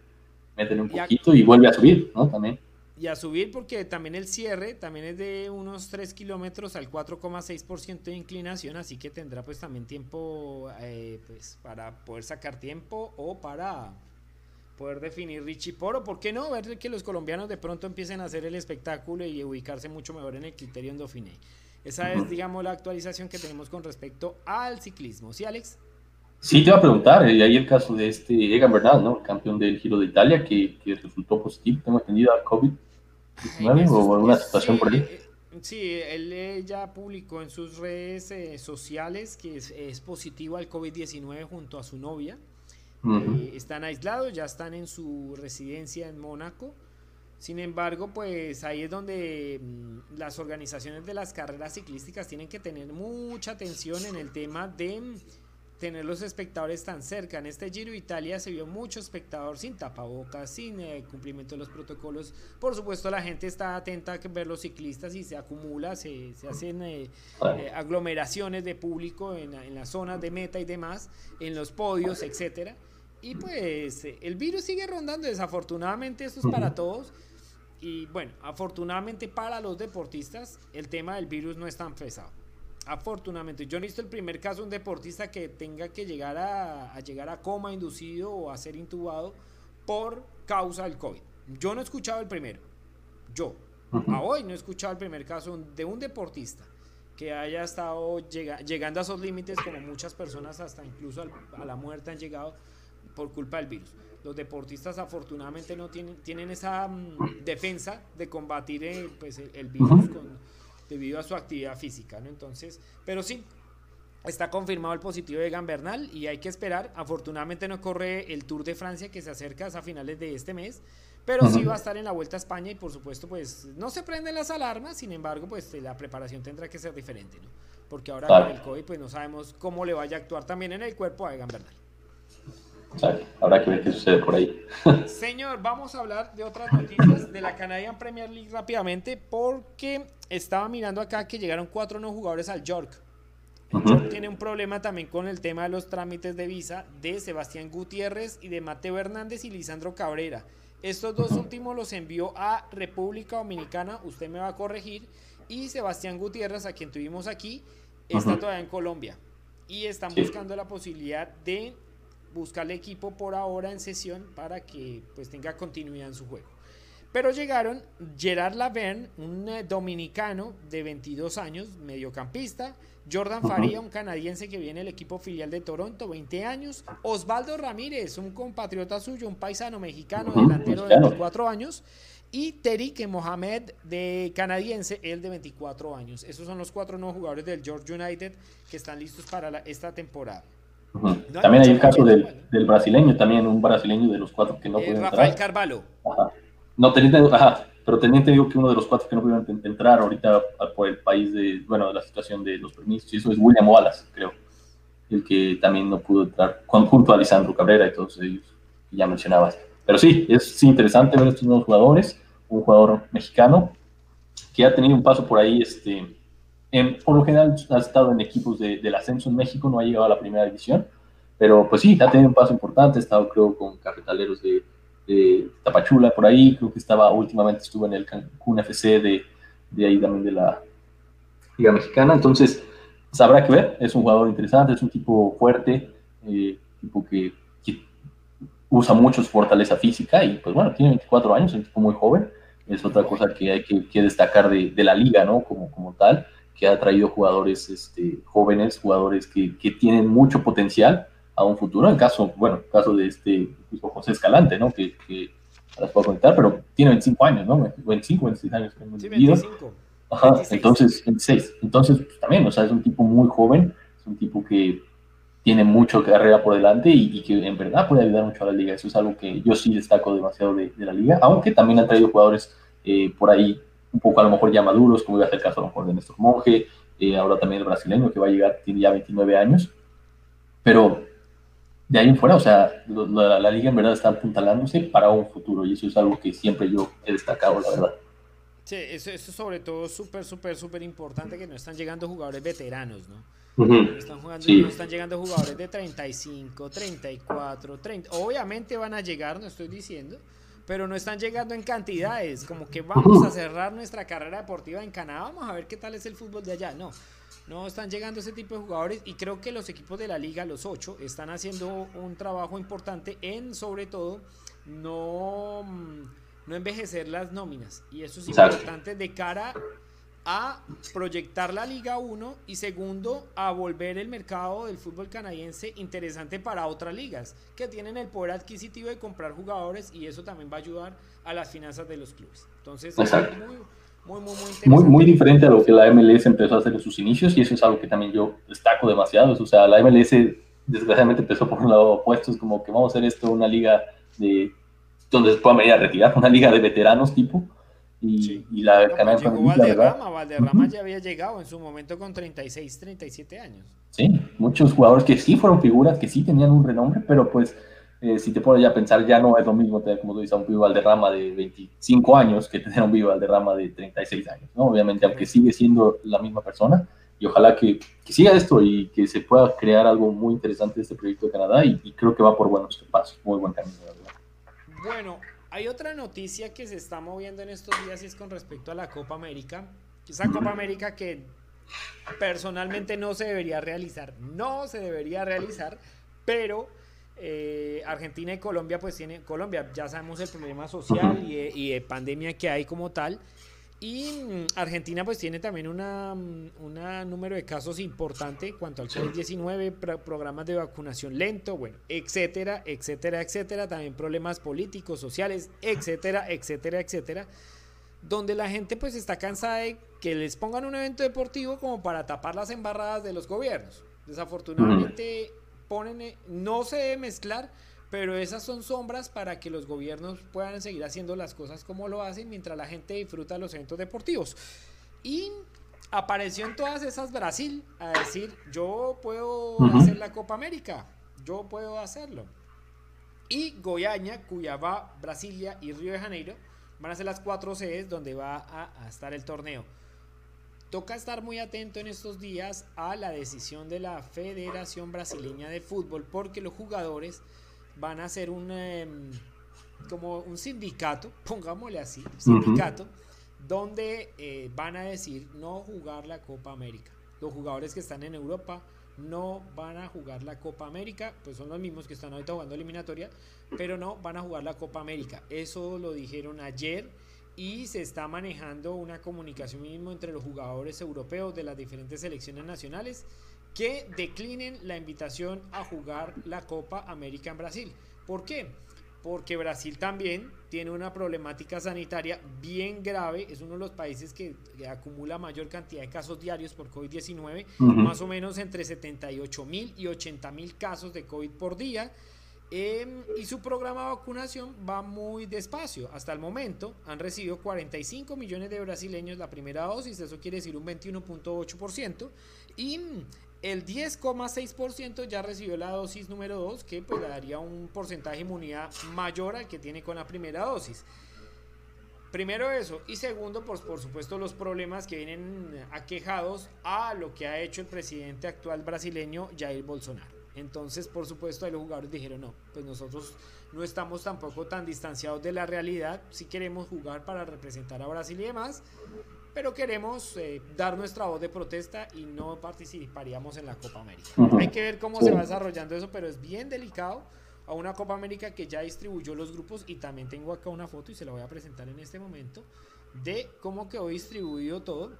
meten un poquito y vuelve a subir, ¿no? También. Y a subir porque también el cierre también es de unos 3 kilómetros al 4,6% de inclinación, así que tendrá pues también tiempo eh, pues para poder sacar tiempo o para poder definir Richie Poro, ¿por qué no? Ver que los colombianos de pronto empiecen a hacer el espectáculo y ubicarse mucho mejor en el criterio en Dauphiné. Esa es, digamos, la actualización que tenemos con respecto al ciclismo. ¿Sí, Alex? Sí, te iba a preguntar, y eh, ahí el caso de este Egan Bernal, ¿no? campeón del Giro de Italia, que, resultó positivo, tengo entendido, a COVID-19 o alguna situación por ahí. Eh, sí, él ya publicó en sus redes eh, sociales que es, positivo al COVID-19 junto a su novia. Están aislados, ya están en su residencia en Mónaco. Sin embargo, pues ahí es donde mm, las organizaciones de las carreras ciclísticas tienen que tener mucha atención en el tema de tener los espectadores tan cerca. En este Giro Italia se vio mucho espectador sin tapabocas, sin eh, cumplimiento de los protocolos. Por supuesto, la gente está atenta a ver los ciclistas y se acumula, se, hacen eh, eh, aglomeraciones de público en, en las zonas de meta y demás, en los podios, etcétera. Y pues el virus sigue rondando, desafortunadamente esto es para todos. Y bueno, afortunadamente para los deportistas el tema del virus no es tan pesado. Afortunadamente, yo no he visto el primer caso de un deportista que tenga que llegar a, llegar a coma inducido o a ser intubado por causa del COVID. Yo no he escuchado el primero. Yo, a hoy no he escuchado el primer caso de un deportista que haya estado llegando a esos límites como muchas personas hasta incluso a la muerte han llegado por culpa del virus. Los deportistas afortunadamente no tienen, tienen esa mm, defensa de combatir eh, pues, el, virus con debido a su actividad física, ¿no? Entonces, pero sí, Está confirmado el positivo de Gambernal y hay que esperar. Afortunadamente no corre el Tour de Francia que se acerca a finales de este mes, pero sí va a estar en la Vuelta a España y por supuesto pues no se prenden las alarmas, sin embargo pues la preparación tendrá que ser diferente, ¿no? Porque ahora con el COVID pues no sabemos cómo le vaya a actuar también en el cuerpo a Egan Bernal. Habrá que ver qué sucede por ahí. Señor, vamos a hablar de otras noticias de la Canadian Premier League rápidamente porque estaba mirando acá que llegaron cuatro nuevos jugadores al York tiene un problema también con el tema de los trámites de visa de Sebastián Gutiérrez y de Mateo Hernández y Lisandro Cabrera. Estos dos últimos los envió a República Dominicana, usted me va a corregir, y Sebastián Gutiérrez, a quien tuvimos aquí, está todavía en Colombia. Y están buscando la posibilidad de buscarle equipo por ahora en sesión para que pues tenga continuidad en su juego. Pero llegaron Gerard Laverne, un eh, dominicano de 22 años, mediocampista, Jordan Faría, un canadiense que viene del equipo filial de Toronto, 20 años. Osvaldo Ramírez, un compatriota suyo, un paisano mexicano, delantero de 24 años. Y Terik Mohamed, de canadiense, él de 24 años. Esos son los cuatro nuevos jugadores del George United que están listos para esta temporada. También hay el caso del, brasileño, también un brasileño de los cuatro que no eh, Rafael Carvalho. No, teniendo, ajá, pero teniente digo que uno de los cuatro que no pudieron entrar ahorita por el país de, bueno, de la situación de los permisos, y eso es William Wallace, creo, el que también no pudo entrar, junto a Lisandro Cabrera y todos ellos que ya mencionabas. Pero sí, es interesante ver estos nuevos jugadores, un jugador mexicano que ha tenido un paso por ahí, este, en, por lo general ha estado en equipos de, del ascenso en México, no ha llegado a la primera división, pero pues sí, ha tenido un paso importante, ha estado creo con cafetaleros de de Tapachula por ahí, creo que estaba últimamente estuvo en el Cancún FC de, de ahí también de la Liga Mexicana, entonces sabrá pues, que ver, es un jugador interesante, es un tipo fuerte, eh, tipo que, usa mucho su fortaleza física y pues bueno, tiene 24 años, es un tipo muy joven, es otra cosa que hay que, destacar de, de, la liga, ¿no? Como, como tal, que ha traído jugadores este, jóvenes, jugadores que, que tienen mucho potencial a un futuro. En caso, bueno, caso de este José Escalante, ¿no? Que, que las puedo conectar, pero tiene 25 años, ¿no? 25, 26 años. Sí, 25. Ajá, entonces, 26. Entonces, pues, también, o sea, es un tipo muy joven, es un tipo que tiene mucho carrera por delante y, que en verdad puede ayudar mucho a la liga. Eso es algo que yo sí destaco demasiado de, la liga, aunque también ha traído jugadores eh, por ahí un poco a lo mejor ya maduros, como iba a ser el caso a lo mejor de Néstor Monge, eh, ahora también el brasileño que va a llegar, tiene ya 29 años, pero de ahí en fuera, o sea, la, liga en verdad está apuntalándose para un futuro y eso es algo que siempre yo he destacado, la verdad. Sí, eso, eso sobre todo súper, súper, súper importante que no están llegando jugadores veteranos, ¿no? están, jugando, no están llegando jugadores de 35, 34, 30. Obviamente van a llegar, no estoy diciendo, pero no están llegando en cantidades. Como que vamos a cerrar nuestra carrera deportiva en Canadá, vamos a ver qué tal es el fútbol de allá. No, no están llegando ese tipo de jugadores y creo que los equipos de la liga, los ocho, están haciendo un trabajo importante en sobre todo no, no envejecer las nóminas. Y eso es importante de cara a proyectar la Liga 1 y segundo, a volver el mercado del fútbol canadiense interesante para otras ligas que tienen el poder adquisitivo de comprar jugadores y eso también va a ayudar a las finanzas de los clubes. Entonces, es muy, muy, muy, diferente a lo que la MLS empezó a hacer en sus inicios y eso es algo que también yo destaco demasiado. O sea, la MLS desgraciadamente empezó por un lado opuesto, es como que vamos a hacer esto una liga de donde se pueda medir a retirar, una liga de veteranos tipo. Y, y la no, Canal llegó Valderrama, Valderrama ya había llegado en su momento con 36, 37 años. Sí, muchos jugadores que sí fueron figuras, que sí tenían un renombre, pero pues eh, si te pones ya a pensar, ya no es lo mismo tener, como tú dices, a un Vivo Valderrama de 25 años que tener un Vivo Valderrama de 36 años, ¿no? Obviamente, aunque sigue siendo la misma persona, y ojalá que, que, siga esto y que se pueda crear algo muy interesante de este proyecto de Canadá, y, creo que va por buenos pasos, muy buen camino, verdad. Bueno, hay otra noticia que se está moviendo en estos días y es con respecto a la Copa América. Esa Copa América que personalmente no se debería realizar, no se debería realizar, pero eh, Argentina y Colombia, pues tiene, Colombia, ya sabemos el problema social y de, pandemia que hay como tal. Y mm, Argentina pues tiene también una, mm, una número de casos importante en cuanto al COVID-19, programas de vacunación lento, bueno, etcétera, etcétera, etcétera, también problemas políticos, sociales, etcétera, etcétera, etcétera, donde la gente pues está cansada de que les pongan un evento deportivo como para tapar las embarradas de los gobiernos. Desafortunadamente, ponen, eh, no se debe mezclar, pero esas son sombras para que los gobiernos puedan seguir haciendo las cosas como lo hacen mientras la gente disfruta los eventos deportivos. Y apareció en todas esas Brasil a decir, yo puedo hacer la Copa América, yo puedo hacerlo. Y Goiânia, Cuyabá, Brasilia y Río de Janeiro van a ser las cuatro sedes donde va a, estar el torneo. Toca estar muy atento en estos días a la decisión de la Federación Brasileña de Fútbol porque los jugadores van a hacer un em, como un sindicato, pongámosle así, sindicato, donde eh, van a decir no jugar la Copa América. Los jugadores que están en Europa no van a jugar la Copa América, pues son los mismos que están ahorita jugando eliminatoria, pero no van a jugar la Copa América. Eso lo dijeron ayer y se está manejando una comunicación mismo entre los jugadores europeos de las diferentes selecciones nacionales que declinen la invitación a jugar la Copa América en Brasil. ¿Por qué? porque Brasil también tiene una problemática sanitaria bien grave, es uno de los países que acumula mayor cantidad de casos diarios por COVID-19, más o menos entre 78 mil y 80 mil casos de COVID por día. Em, y su programa de vacunación va muy despacio. Hasta el momento han recibido 45 millones de brasileños la primera dosis, eso quiere decir un 21.8%. Y el 10,6% ya recibió la dosis número 2, que pues le daría un porcentaje de inmunidad mayor al que tiene con la primera dosis. Primero eso, y segundo, pues por supuesto los problemas que vienen aquejados a lo que ha hecho el presidente actual brasileño Jair Bolsonaro. Entonces, por supuesto, ahí los jugadores dijeron, no, pues nosotros no estamos tampoco tan distanciados de la realidad, si queremos jugar para representar a Brasil y demás, pero queremos eh, dar nuestra voz de protesta y no participaríamos en la Copa América. Hay que ver cómo se va desarrollando eso, pero es bien delicado a una Copa América que ya distribuyó los grupos y también tengo acá una foto y se la voy a presentar en este momento de cómo quedó distribuido todo.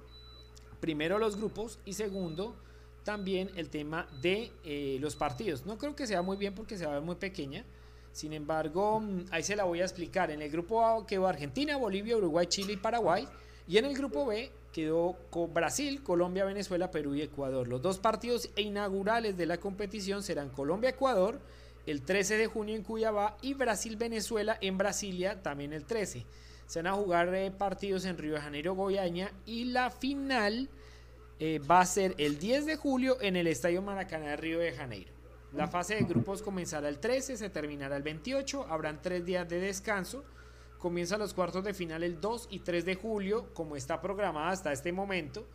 Primero los grupos y segundo también el tema de eh, los partidos. No creo que sea muy bien porque se va a ver muy pequeña. Sin embargo, mm, ahí se la voy a explicar. En el grupo A quedó Argentina, Bolivia, Uruguay, Chile y Paraguay. Y en el grupo B quedó con Brasil, Colombia, Venezuela, Perú y Ecuador. Los dos partidos inaugurales de la competición serán Colombia-Ecuador el 13 de junio en Cuyabá y Brasil-Venezuela en Brasilia también el 13. Se van a jugar eh, partidos en Río de Janeiro, Goiânia y la final eh, va a ser el 10 de julio en el Estadio Maracaná de Río de Janeiro. La fase de grupos comenzará el 13, se terminará el 28, habrán tres días de descanso Comienza los cuartos de final el 2 y 3 de julio, como está programada hasta este momento.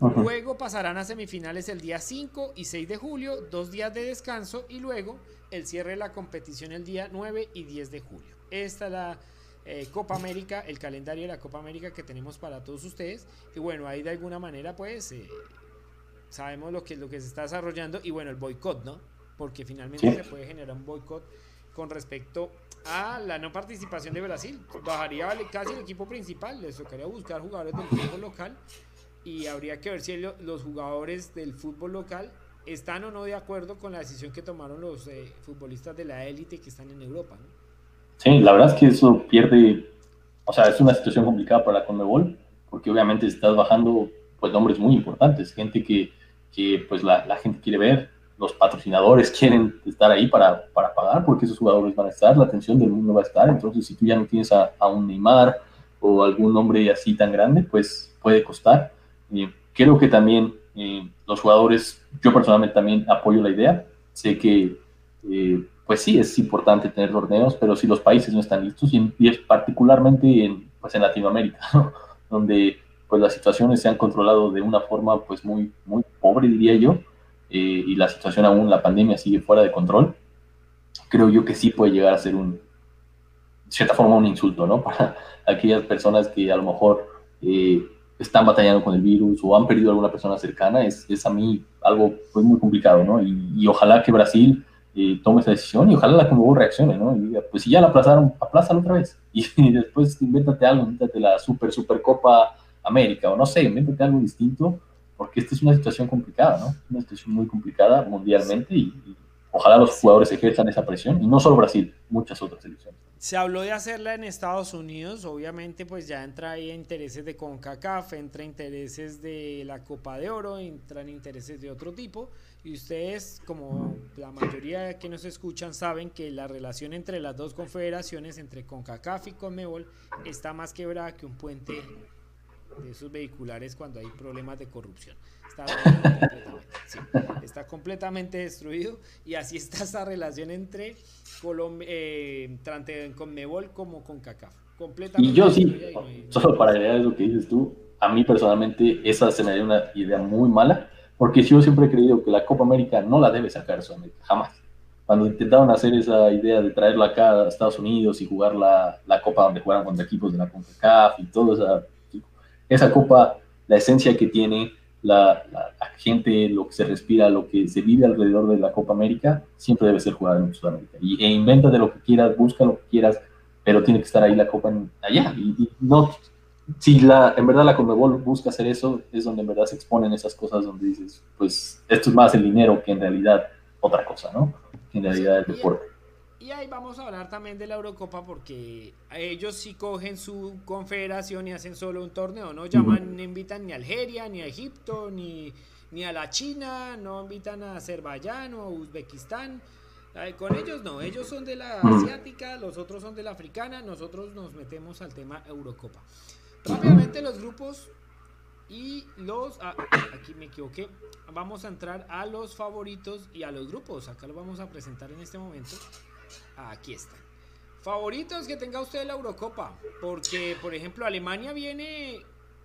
Luego pasarán a semifinales el día 5 y 6 de julio, dos días de descanso y luego el cierre de la competición el día 9 y 10 de julio. Esta es la eh, Copa América, el calendario de la Copa América que tenemos para todos ustedes. Y bueno, ahí de alguna manera pues eh, sabemos lo que, lo que se está desarrollando y bueno, el boicot, ¿no? Porque finalmente se puede generar un boicot con respecto a la no participación de Brasil. Bajaría casi el equipo principal, les tocaría buscar jugadores del fútbol local y habría que ver si los jugadores del fútbol local están o no de acuerdo con la decisión que tomaron los eh, futbolistas de la élite que están en Europa. Sí, la verdad es que eso pierde, o sea, es una situación complicada para la Conmebol, porque obviamente estás bajando pues nombres muy importantes, gente que, que pues la, la gente quiere ver, los patrocinadores quieren estar ahí para, para, pagar porque esos jugadores van a estar, la atención del mundo va a estar, entonces si tú ya no tienes a, un Neymar o algún nombre así tan grande, pues puede costar. Eh, creo que también eh, los jugadores, yo personalmente también apoyo la idea, sé que eh, pues sí es importante tener torneos, pero si los países no están listos, y, es particularmente en, pues en Latinoamérica, donde pues las situaciones se han controlado de una forma pues muy, muy pobre, diría yo, eh, y la situación aún, la pandemia sigue fuera de control, creo yo que sí puede llegar a ser un, de cierta forma, un insulto, ¿no? Para aquellas personas que a lo mejor eh, están batallando con el virus o han perdido a alguna persona cercana, es, es a mí algo pues, muy complicado, ¿no? Y, ojalá que Brasil eh, tome esa decisión y ojalá la Conmebol reaccione, ¿no? Y diga, pues si ya la aplazaron, aplázala otra vez. Y, y después invéntate algo, invéntate la Super Super Copa América o no sé, invéntate algo distinto porque esta es una situación complicada, ¿no? Una situación muy complicada mundialmente y, ojalá los jugadores ejerzan esa presión, y no solo Brasil, muchas otras selecciones. Se habló de hacerla en Estados Unidos, obviamente pues ya entra ahí intereses de CONCACAF, entra intereses de la Copa de Oro, entran intereses de otro tipo, Y ustedes, como la mayoría que nos escuchan, saben que la relación entre las dos confederaciones, entre CONCACAF y CONMEBOL, está más quebrada que un puente de esos vehiculares cuando hay problemas de corrupción. Está completamente, está completamente destruido y así está esa relación entre Colombia, eh, tanto CONMEBOL como CONCACAF. Completamente y yo sí, solo para agregar lo que dices tú, a mí personalmente esa se me dio una idea muy mala porque yo siempre he creído que la Copa América no la debe sacar Sudamérica, jamás. Cuando intentaban hacer esa idea de traerla acá a Estados Unidos y jugar la, la Copa donde juegan contra equipos de la CONCACAF y todo esa, esa Copa, la esencia que tiene, la, la, gente, lo que se respira, lo que se vive alrededor de la Copa América, siempre debe ser jugada en Sudamérica. Y, e inventa de lo que quieras, busca lo que quieras, pero tiene que estar ahí la Copa allá. Y, y no si la, en verdad la Conmebol busca hacer eso, es donde en verdad se exponen esas cosas donde dices, pues esto es más el dinero que en realidad otra cosa, ¿no? Que en realidad el deporte. Y ahí vamos a hablar también de la Eurocopa porque ellos sí cogen su confederación y hacen solo un torneo, no llaman, no invitan ni a Algeria, ni a Egipto, ni, ni a la China, no invitan a Azerbaiyán o Uzbekistán. Con ellos no, ellos son de la asiática, los otros son de la africana, nosotros nos metemos al tema Eurocopa. Rápidamente los grupos y los... Ah, aquí me equivoqué. Vamos a entrar a los favoritos y a los grupos. Acá lo vamos a presentar en este momento. Aquí están. Favoritos que tenga usted la Eurocopa. Porque, por ejemplo, Alemania viene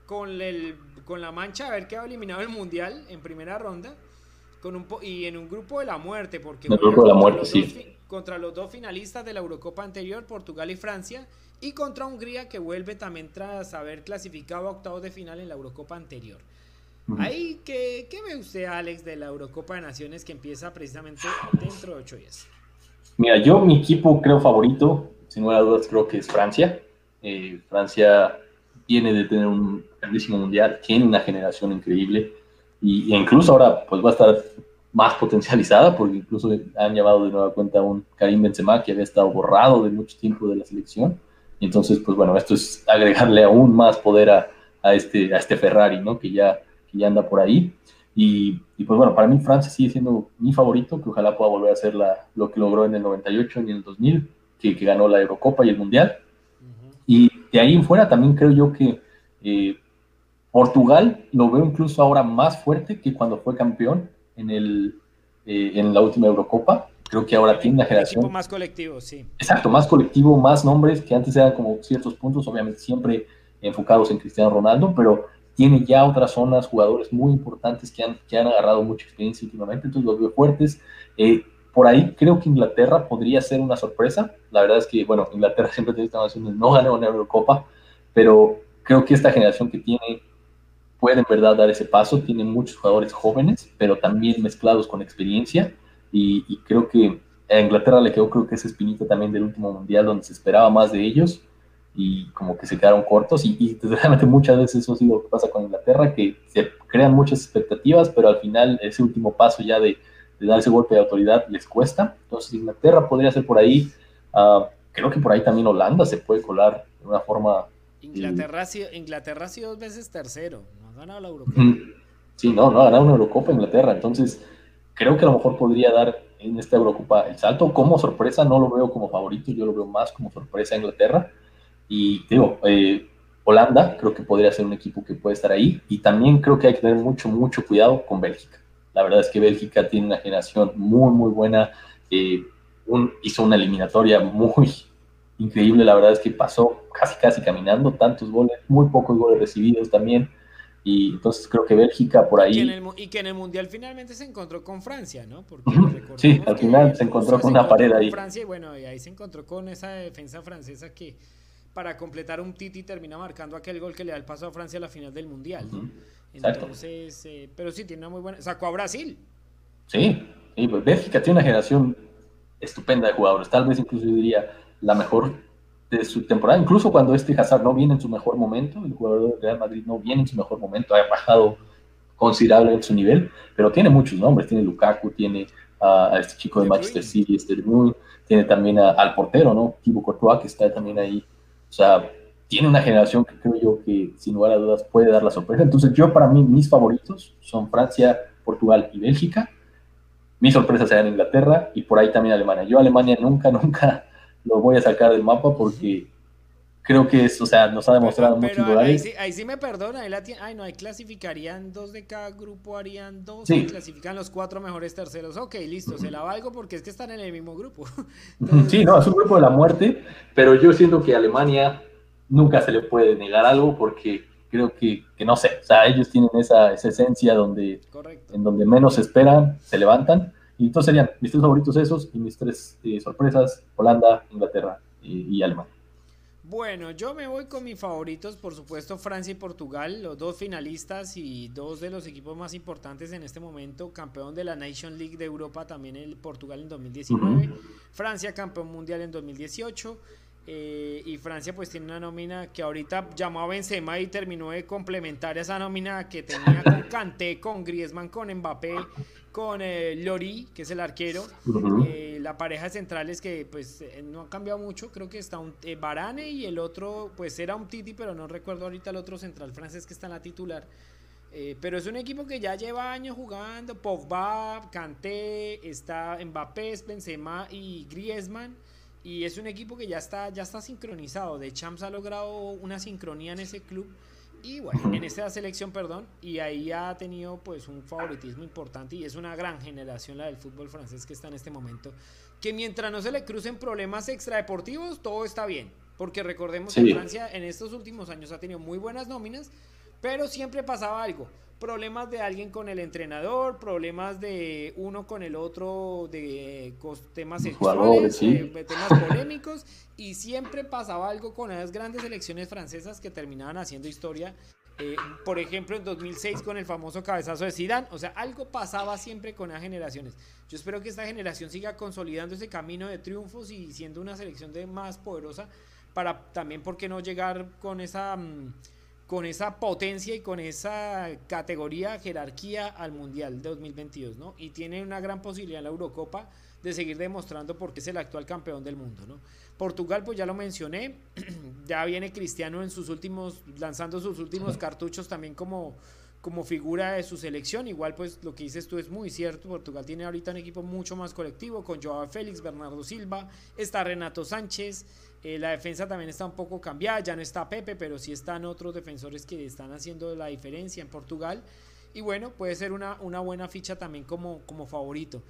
con, el, con la mancha de haber quedado eliminado el Mundial en primera ronda. Con un y en un grupo de la muerte. Porque el grupo de la muerte, sí. contra los dos finalistas de la Eurocopa anterior, Portugal y Francia y contra Hungría que vuelve también tras haber clasificado a octavos de final en la Eurocopa anterior. Ahí, ¿qué, ¿qué, ve usted, Alex, de la Eurocopa de Naciones que empieza precisamente dentro de ocho días? Mira, yo mi equipo creo favorito, sin lugar a dudas, creo que es Francia. Eh, Francia viene de tener un grandísimo mundial, tiene una generación increíble y, incluso ahora pues va a estar más potencializada porque incluso han llevado de nueva cuenta a un Karim Benzema que había estado borrado de mucho tiempo de la selección entonces, pues bueno, esto es agregarle aún más poder a, a este, a este Ferrari, ¿no? Que ya, que ya anda por ahí. Y, y, pues bueno, para mí Francia sigue siendo mi favorito, que ojalá pueda volver a hacer la, lo que logró en el 98 y en el 2000, que, que ganó la Eurocopa y el Mundial. Y de ahí en fuera también creo yo que eh, Portugal lo veo incluso ahora más fuerte que cuando fue campeón en, el, eh, en la última Eurocopa. Creo que ahora tiene una generación. más colectivo, sí. Exacto, más colectivo, más nombres que antes eran como ciertos puntos, obviamente siempre enfocados en Cristiano Ronaldo, pero tiene ya otras zonas, jugadores muy importantes que han, que han agarrado mucha experiencia últimamente, entonces los veo fuertes. Eh, por ahí creo que Inglaterra podría ser una sorpresa. La verdad es que, bueno, Inglaterra siempre tiene esta no ganar una Eurocopa, pero creo que esta generación que tiene puede en verdad dar ese paso. Tiene muchos jugadores jóvenes, pero también mezclados con experiencia y, creo que a Inglaterra le quedó creo que ese espinito también del último mundial donde se esperaba más de ellos y como que se quedaron cortos y, y desgraciadamente muchas veces eso ha sido lo que pasa con Inglaterra, que se crean muchas expectativas, pero al final ese último paso ya de, de dar ese golpe de autoridad les cuesta. Entonces Inglaterra podría ser por ahí, uh, creo que por ahí también Holanda se puede colar de una forma... Inglaterra, eh, Inglaterra ha sido dos veces tercero, no ha ganado la Eurocopa. Sí, no, no ha ganado una Eurocopa Inglaterra, entonces creo que a lo mejor podría dar en esta Eurocopa el salto. Como sorpresa, no lo veo como favorito, yo lo veo más como sorpresa a Inglaterra. Y digo, eh, Holanda creo que podría ser un equipo que puede estar ahí. Y también creo que hay que tener mucho, mucho cuidado con Bélgica. La verdad es que Bélgica tiene una generación muy, muy buena. Eh, hizo una eliminatoria muy increíble. La verdad es que pasó casi, casi caminando. Tantos goles, muy pocos goles recibidos también. Y entonces creo que Bélgica por ahí. Y que en el, Mundial finalmente se encontró con Francia, ¿no? Porque sí, al final se encontró con una pared ahí. Francia y bueno, y ahí se encontró con esa defensa francesa que para completar un Titi termina marcando aquel gol que le da el paso a Francia a la final del Mundial. Entonces, eh, pero sí, tiene una muy buena. Sacó a Brasil. Sí, y pues Bélgica tiene una generación estupenda de jugadores. Tal vez incluso yo diría la mejor de su temporada, incluso cuando este Hazard no viene en su mejor momento, el jugador del Real Madrid no viene en su mejor momento, ha bajado considerable en su nivel, pero tiene muchos nombres, tiene Lukaku, tiene a, este chico de Manchester City, este tiene también al portero, ¿no? Thibaut Courtois, que está también ahí, o sea, tiene una generación que creo yo que sin lugar a dudas puede dar la sorpresa, entonces yo para mí mis favoritos son Francia, Portugal y Bélgica, mi sorpresa será en Inglaterra y por ahí también Alemania. Yo Alemania nunca, nunca lo voy a sacar del mapa porque creo que es, o sea, nos ha demostrado muchos lugares. Ahí, sí, me perdona, ahí, ay, no, ahí clasificarían dos de cada grupo, harían dos, y clasifican los cuatro mejores terceros. Ok, listo, se la valgo porque es que están en el mismo grupo. Sí, no, es un grupo de la muerte, pero yo siento que Alemania nunca se le puede negar algo porque creo que, que no sé, o sea, ellos tienen esa, esa esencia donde, en donde menos esperan, se levantan. Y entonces serían mis tres favoritos esos y mis tres eh, sorpresas, Holanda, Inglaterra y Alemania. Bueno, yo me voy con mis favoritos, por supuesto, Francia y Portugal, los dos finalistas y dos de los equipos más importantes en este momento, campeón de la Nation League de Europa, también el Portugal en 2019, Francia campeón mundial en 2018. Eh, y Francia pues tiene una nómina que ahorita llamó a Benzema y terminó de complementar esa nómina que tenía con Kanté, con Griezmann, con Mbappé, con eh, Lori, que es el arquero. Eh, la pareja central es que pues eh, no ha cambiado mucho, creo que está un Barane y el otro pues era un Titi, pero no recuerdo ahorita el otro central francés que está en la titular. pero es un equipo que ya lleva años jugando, Pogba, Kanté, está Mbappé, Benzema y Griezmann. Y es un equipo que ya está, ya está sincronizado. De Champs ha logrado una sincronía en ese club. Y bueno, en esta selección, perdón, y ahí ha tenido pues un favoritismo importante y es una gran generación la del fútbol francés que está en este momento. Que mientras no se le crucen problemas extradeportivos, todo está bien. Porque recordemos que Francia en estos últimos años ha tenido muy buenas nóminas, pero siempre pasaba algo problemas de alguien con el entrenador, problemas de uno con el otro, de temas sexuales, de, temas polémicos, y siempre pasaba algo con las grandes elecciones francesas que terminaban haciendo historia. Eh, por ejemplo, en 2006 con el famoso cabezazo de Zidane, o sea, algo pasaba siempre con las generaciones. Yo espero que esta generación siga consolidando ese camino de triunfos y siendo una selección de más poderosa para también, ¿por qué no llegar con esa... Con esa potencia y con esa categoría, jerarquía al Mundial de 2022, ¿no? Y tiene una gran posibilidad en la Eurocopa de seguir demostrando por qué es el actual campeón del mundo, ¿no? Portugal, pues ya lo mencioné, ya viene Cristiano en sus últimos, lanzando sus últimos cartuchos también como, como figura de su selección. Igual, pues lo que dices tú es muy cierto. Portugal tiene ahorita un equipo mucho más colectivo con Joao Félix, Bernardo Silva, está Renato Sánchez, eh, la defensa también está un poco cambiada, ya no está Pepe, pero sí están otros defensores que están haciendo la diferencia en Portugal. Y bueno, puede ser una, una buena ficha también como, como favorito.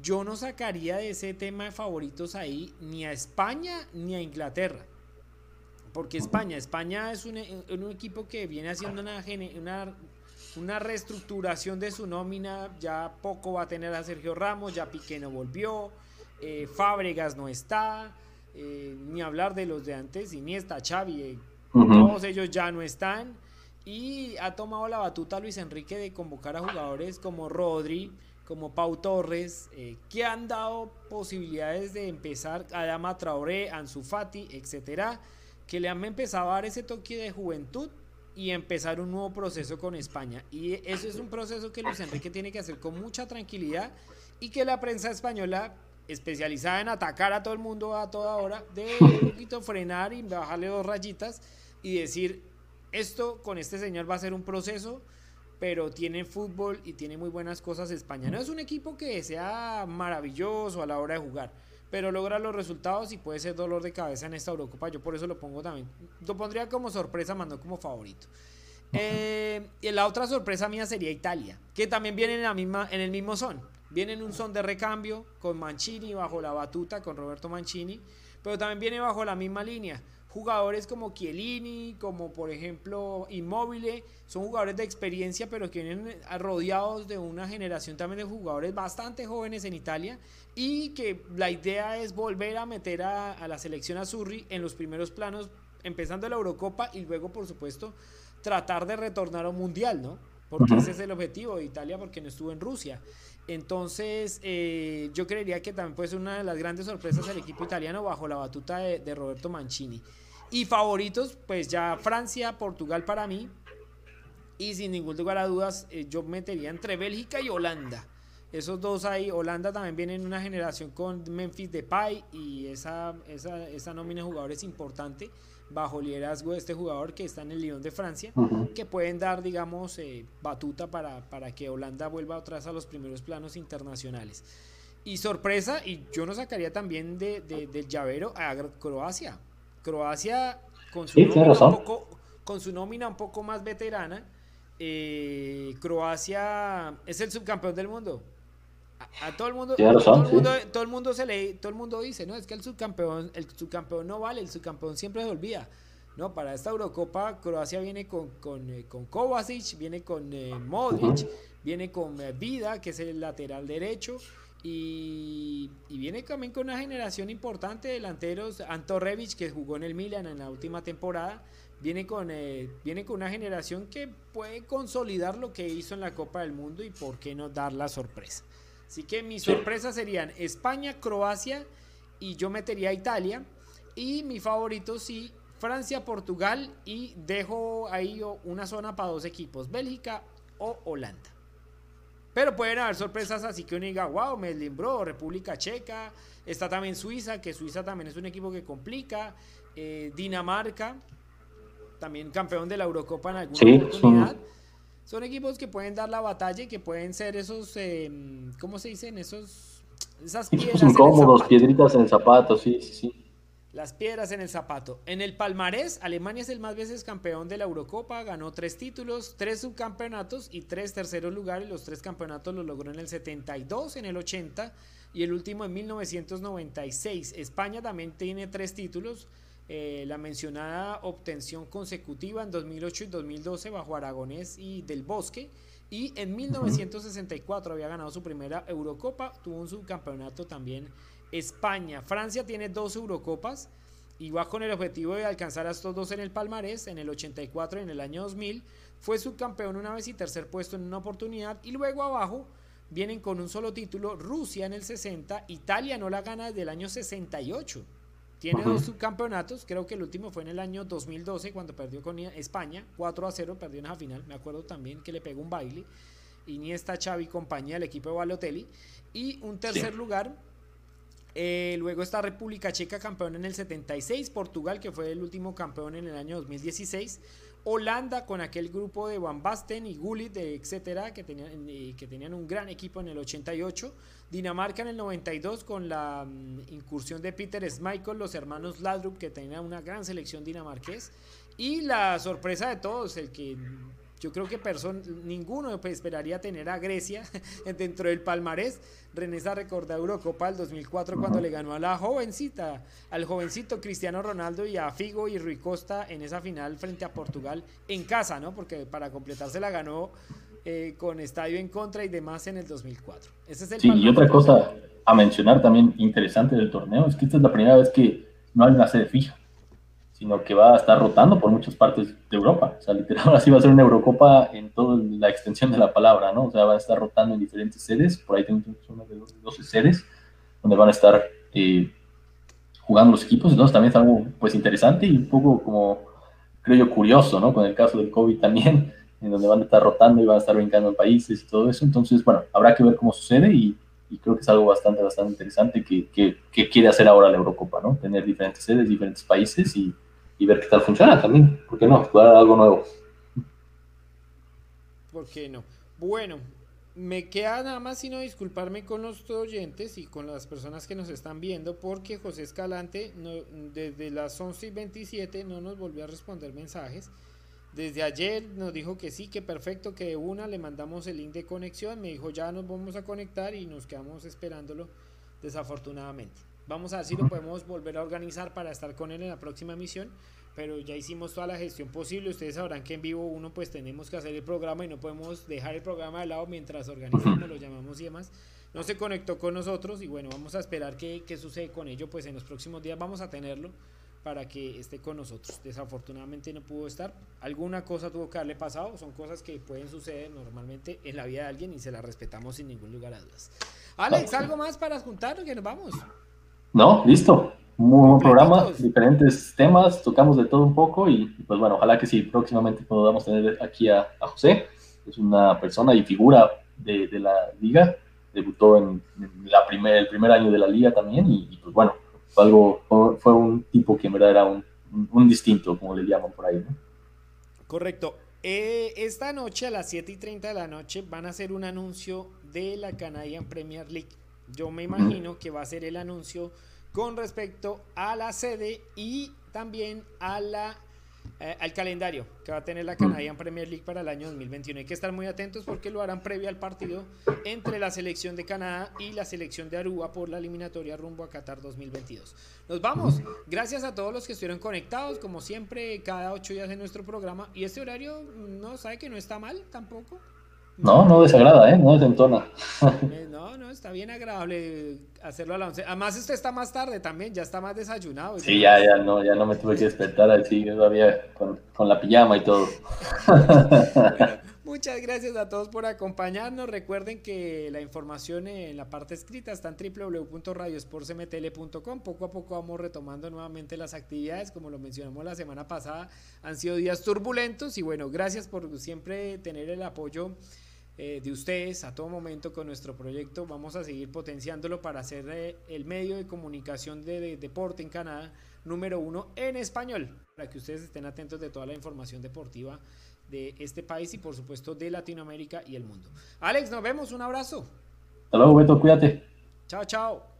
Yo no sacaría de ese tema de favoritos ahí ni a España ni a Inglaterra. Porque España, España es un, equipo que viene haciendo una, una, una, reestructuración de su nómina. Ya poco va a tener a Sergio Ramos, ya Piqué no volvió, eh, Fábregas no está. Eh, ni hablar de los de antes, Iniesta, Xavi, eh, todos ellos ya no están. Y ha tomado la batuta Luis Enrique de convocar a jugadores como Rodri, como Pau Torres, eh, que han dado posibilidades de empezar, Adama Traoré, Ansu Fati, etcétera, que le han empezado a dar ese toque de juventud y empezar un nuevo proceso con España. Y eso es un proceso que Luis Enrique tiene que hacer con mucha tranquilidad y que la prensa española especializada en atacar a todo el mundo a toda hora, de un poquito frenar y bajarle dos rayitas y decir, esto con este señor va a ser un proceso, pero tiene fútbol y tiene muy buenas cosas España. No es un equipo que sea maravilloso a la hora de jugar, pero logra los resultados y puede ser dolor de cabeza en esta Eurocopa. Yo por eso lo pongo también. Lo pondría como sorpresa, más no como favorito. Eh, y la otra sorpresa mía sería Italia, que también viene en, la misma, en el mismo son. Viene en un son de recambio con Mancini bajo la batuta, con Roberto Mancini, pero también viene bajo la misma línea. Jugadores como Chiellini, como por ejemplo Immobile, son jugadores de experiencia, pero que vienen rodeados de una generación también de jugadores bastante jóvenes en Italia y que la idea es volver a meter a, la selección Azurri en los primeros planos, empezando la Eurocopa y luego, por supuesto, tratar de retornar a un mundial, ¿no? Porque ese es el objetivo de Italia, porque no estuvo en Rusia. Entonces, eh, yo creería que también puede ser una de las grandes sorpresas del equipo italiano bajo la batuta de, Roberto Mancini. Y favoritos, pues ya Francia, Portugal para mí. Y sin ningún lugar a dudas, eh, yo metería entre Bélgica y Holanda. Esos dos ahí, Holanda también viene en una generación con Memphis Depay y esa, esa, esa nómina de jugadores importante bajo liderazgo de este jugador que está en el Lyon de Francia, que pueden dar, digamos, eh, batuta para, para que Holanda vuelva vez a los primeros planos internacionales. Y sorpresa, y yo no sacaría también de, del llavero a Croacia. Croacia con su, nómina, un poco, con su nómina un poco más veterana, eh, Croacia es el subcampeón del mundo. A, todo el mundo, todo, el mundo todo el mundo se le, todo el mundo dice, no, es que el subcampeón, el subcampeón no vale, el subcampeón siempre se olvida. No, para esta Eurocopa Croacia viene con, con, eh, con Kovacic, viene con eh, Modric, viene con Vida, que es el lateral derecho, y, viene también con una generación importante de delanteros. Anto que jugó en el Milan en la última temporada, viene con, eh, viene con una generación que puede consolidar lo que hizo en la Copa del Mundo y por qué no dar la sorpresa. Así que mis sorpresas serían España, Croacia y yo metería Italia. Y mi favorito sí, Francia, Portugal y dejo ahí una zona para dos equipos, Bélgica o Holanda. Pero pueden haber sorpresas así que uno diga, wow, me limbró, República Checa, está también Suiza, que Suiza también es un equipo que complica, eh, Dinamarca, también campeón de la Eurocopa en alguna oportunidad. Son... equipos que pueden dar la batalla y que pueden ser esos, eh, ¿cómo se dicen? Esos, esas piedras. Incómodos, piedritas en el zapato, sí, sí, sí. Las piedras en el zapato. En el palmarés, Alemania es el más veces campeón de la Eurocopa, ganó tres títulos, tres subcampeonatos y tres terceros lugares. Los tres campeonatos los logró en el 72, en el 80 y el último en 1996. España también tiene tres títulos. Eh, la mencionada obtención consecutiva en 2008 y 2012 bajo Aragonés y Del Bosque. Y en 1964 había ganado su primera Eurocopa, tuvo un subcampeonato también España. Francia tiene dos Eurocopas y va con el objetivo de alcanzar a estos dos en el palmarés en el 84 y en el año 2000. Fue subcampeón una vez y tercer puesto en una oportunidad. Y luego abajo vienen con un solo título Rusia en el 60. Italia no la gana desde el año 68. Tiene dos subcampeonatos, creo que el último fue en el año 2012 cuando perdió con España, 4 a 0, perdió en la final, me acuerdo también que le pegó un baile, Iniesta, Xavi, compañía del equipo de Balotelli, y un tercer lugar eh, luego está República Checa, campeón en el 76. Portugal, que fue el último campeón en el año 2016. Holanda, con aquel grupo de Van Basten y Gullit, etcétera, que tenían, que tenían un gran equipo en el 88. Dinamarca en el 92, con la mm, incursión de Peter Schmeichel, los hermanos Ladrup, que tenían una gran selección dinamarqués. Y la sorpresa de todos, el que yo creo que ninguno esperaría tener a Grecia dentro del palmarés. René se recordar Eurocopa del 2004 cuando le ganó a la jovencita, al jovencito Cristiano Ronaldo y a Figo y Rui Costa en esa final frente a Portugal en casa, ¿no? Porque para completarse la ganó eh, con estadio en contra y demás en el 2004. Ese es el sí, y otra cosa a mencionar también interesante del torneo es que esta es la primera vez que no hay una sede fija sino que va a estar rotando por muchas partes de Europa. O sea, literal, así va a ser una Eurocopa en toda la extensión de la palabra, ¿no? O sea, va a estar rotando en diferentes sedes, por ahí tenemos una de 12 sedes, donde van a estar eh, jugando los equipos, entonces también es algo, pues, interesante y un poco como, creo yo, curioso, ¿no? Con el caso del COVID también, en donde van a estar rotando y van a estar brincando en países y todo eso, entonces, bueno, habrá que ver cómo sucede y, creo que es algo bastante, bastante interesante que, que, que quiere hacer ahora la Eurocopa, ¿no? Tener diferentes sedes, diferentes países y y ver qué tal funciona también. ¿Por qué no? Explorar algo nuevo. ¿Por qué no? Bueno, me queda nada más sino disculparme con los oyentes y con las personas que nos están viendo porque José Escalante desde las 11 y 27 no nos volvió a responder mensajes. Desde ayer nos dijo que sí, que perfecto, que de una le mandamos el link de conexión. Me dijo ya nos vamos a conectar y nos quedamos esperándolo desafortunadamente. Vamos a ver si lo podemos volver a organizar para estar con él en la próxima emisión, pero ya hicimos toda la gestión posible. Ustedes sabrán que en vivo uno pues tenemos que hacer el programa y no podemos dejar el programa de lado mientras organizamos, lo llamamos y demás. No se conectó con nosotros y bueno, vamos a esperar qué, qué sucede con ello, pues en los próximos días vamos a tenerlo para que esté con nosotros. Desafortunadamente no pudo estar. Alguna cosa tuvo que haberle pasado. Son cosas que pueden suceder normalmente en la vida de alguien y se las respetamos sin ningún lugar a dudas. Alex, ¿algo más para juntar que nos vamos? No, listo. Muy buen programa, diferentes temas, tocamos de todo un poco y pues bueno, ojalá que sí, próximamente podamos tener aquí a, José, es una persona y figura de, la liga debutó en, la primer, el primer año de la liga también y, pues bueno, fue, algo, fue, un tipo que en verdad era un, un, distinto, como le llaman por ahí. ¿no? Correcto. Eh, esta noche a las 7 y 30 de la noche van a hacer un anuncio de la Canadian Premier League. Yo me imagino que va a ser el anuncio con respecto a la sede y también a la eh, al calendario que va a tener la Canadian Premier League para el año 2021. Hay que estar muy atentos porque lo harán previo al partido entre la selección de Canadá y la selección de Aruba por la eliminatoria rumbo a Qatar 2022. Nos vamos. Gracias a todos los que estuvieron conectados, como siempre, cada ocho días en nuestro programa. Y este horario, no sabe que no está mal tampoco. No, no desagrada, ¿eh? No desentona. Eh, no, no, está bien agradable hacerlo a la 11. Además, usted está más tarde también, ya está más desayunado. Sí, ya, ya no, ya no me tuve que despertar así todavía con, con la pijama y todo. muchas gracias a todos por acompañarnos. Recuerden que la información en la parte escrita está en www.radiosportsmtl.com. Poco a poco vamos retomando nuevamente las actividades. Como lo mencionamos la semana pasada, han sido días turbulentos y bueno, gracias por siempre tener el apoyo eh, de ustedes a todo momento con nuestro proyecto. Vamos a seguir potenciándolo para ser eh, el medio de comunicación de, deporte en Canadá número uno en español, para que ustedes estén atentos de toda la información deportiva de este país y por supuesto de Latinoamérica y el mundo. Alex, nos vemos, un abrazo. Hasta luego, Beto, cuídate. Chao, chao.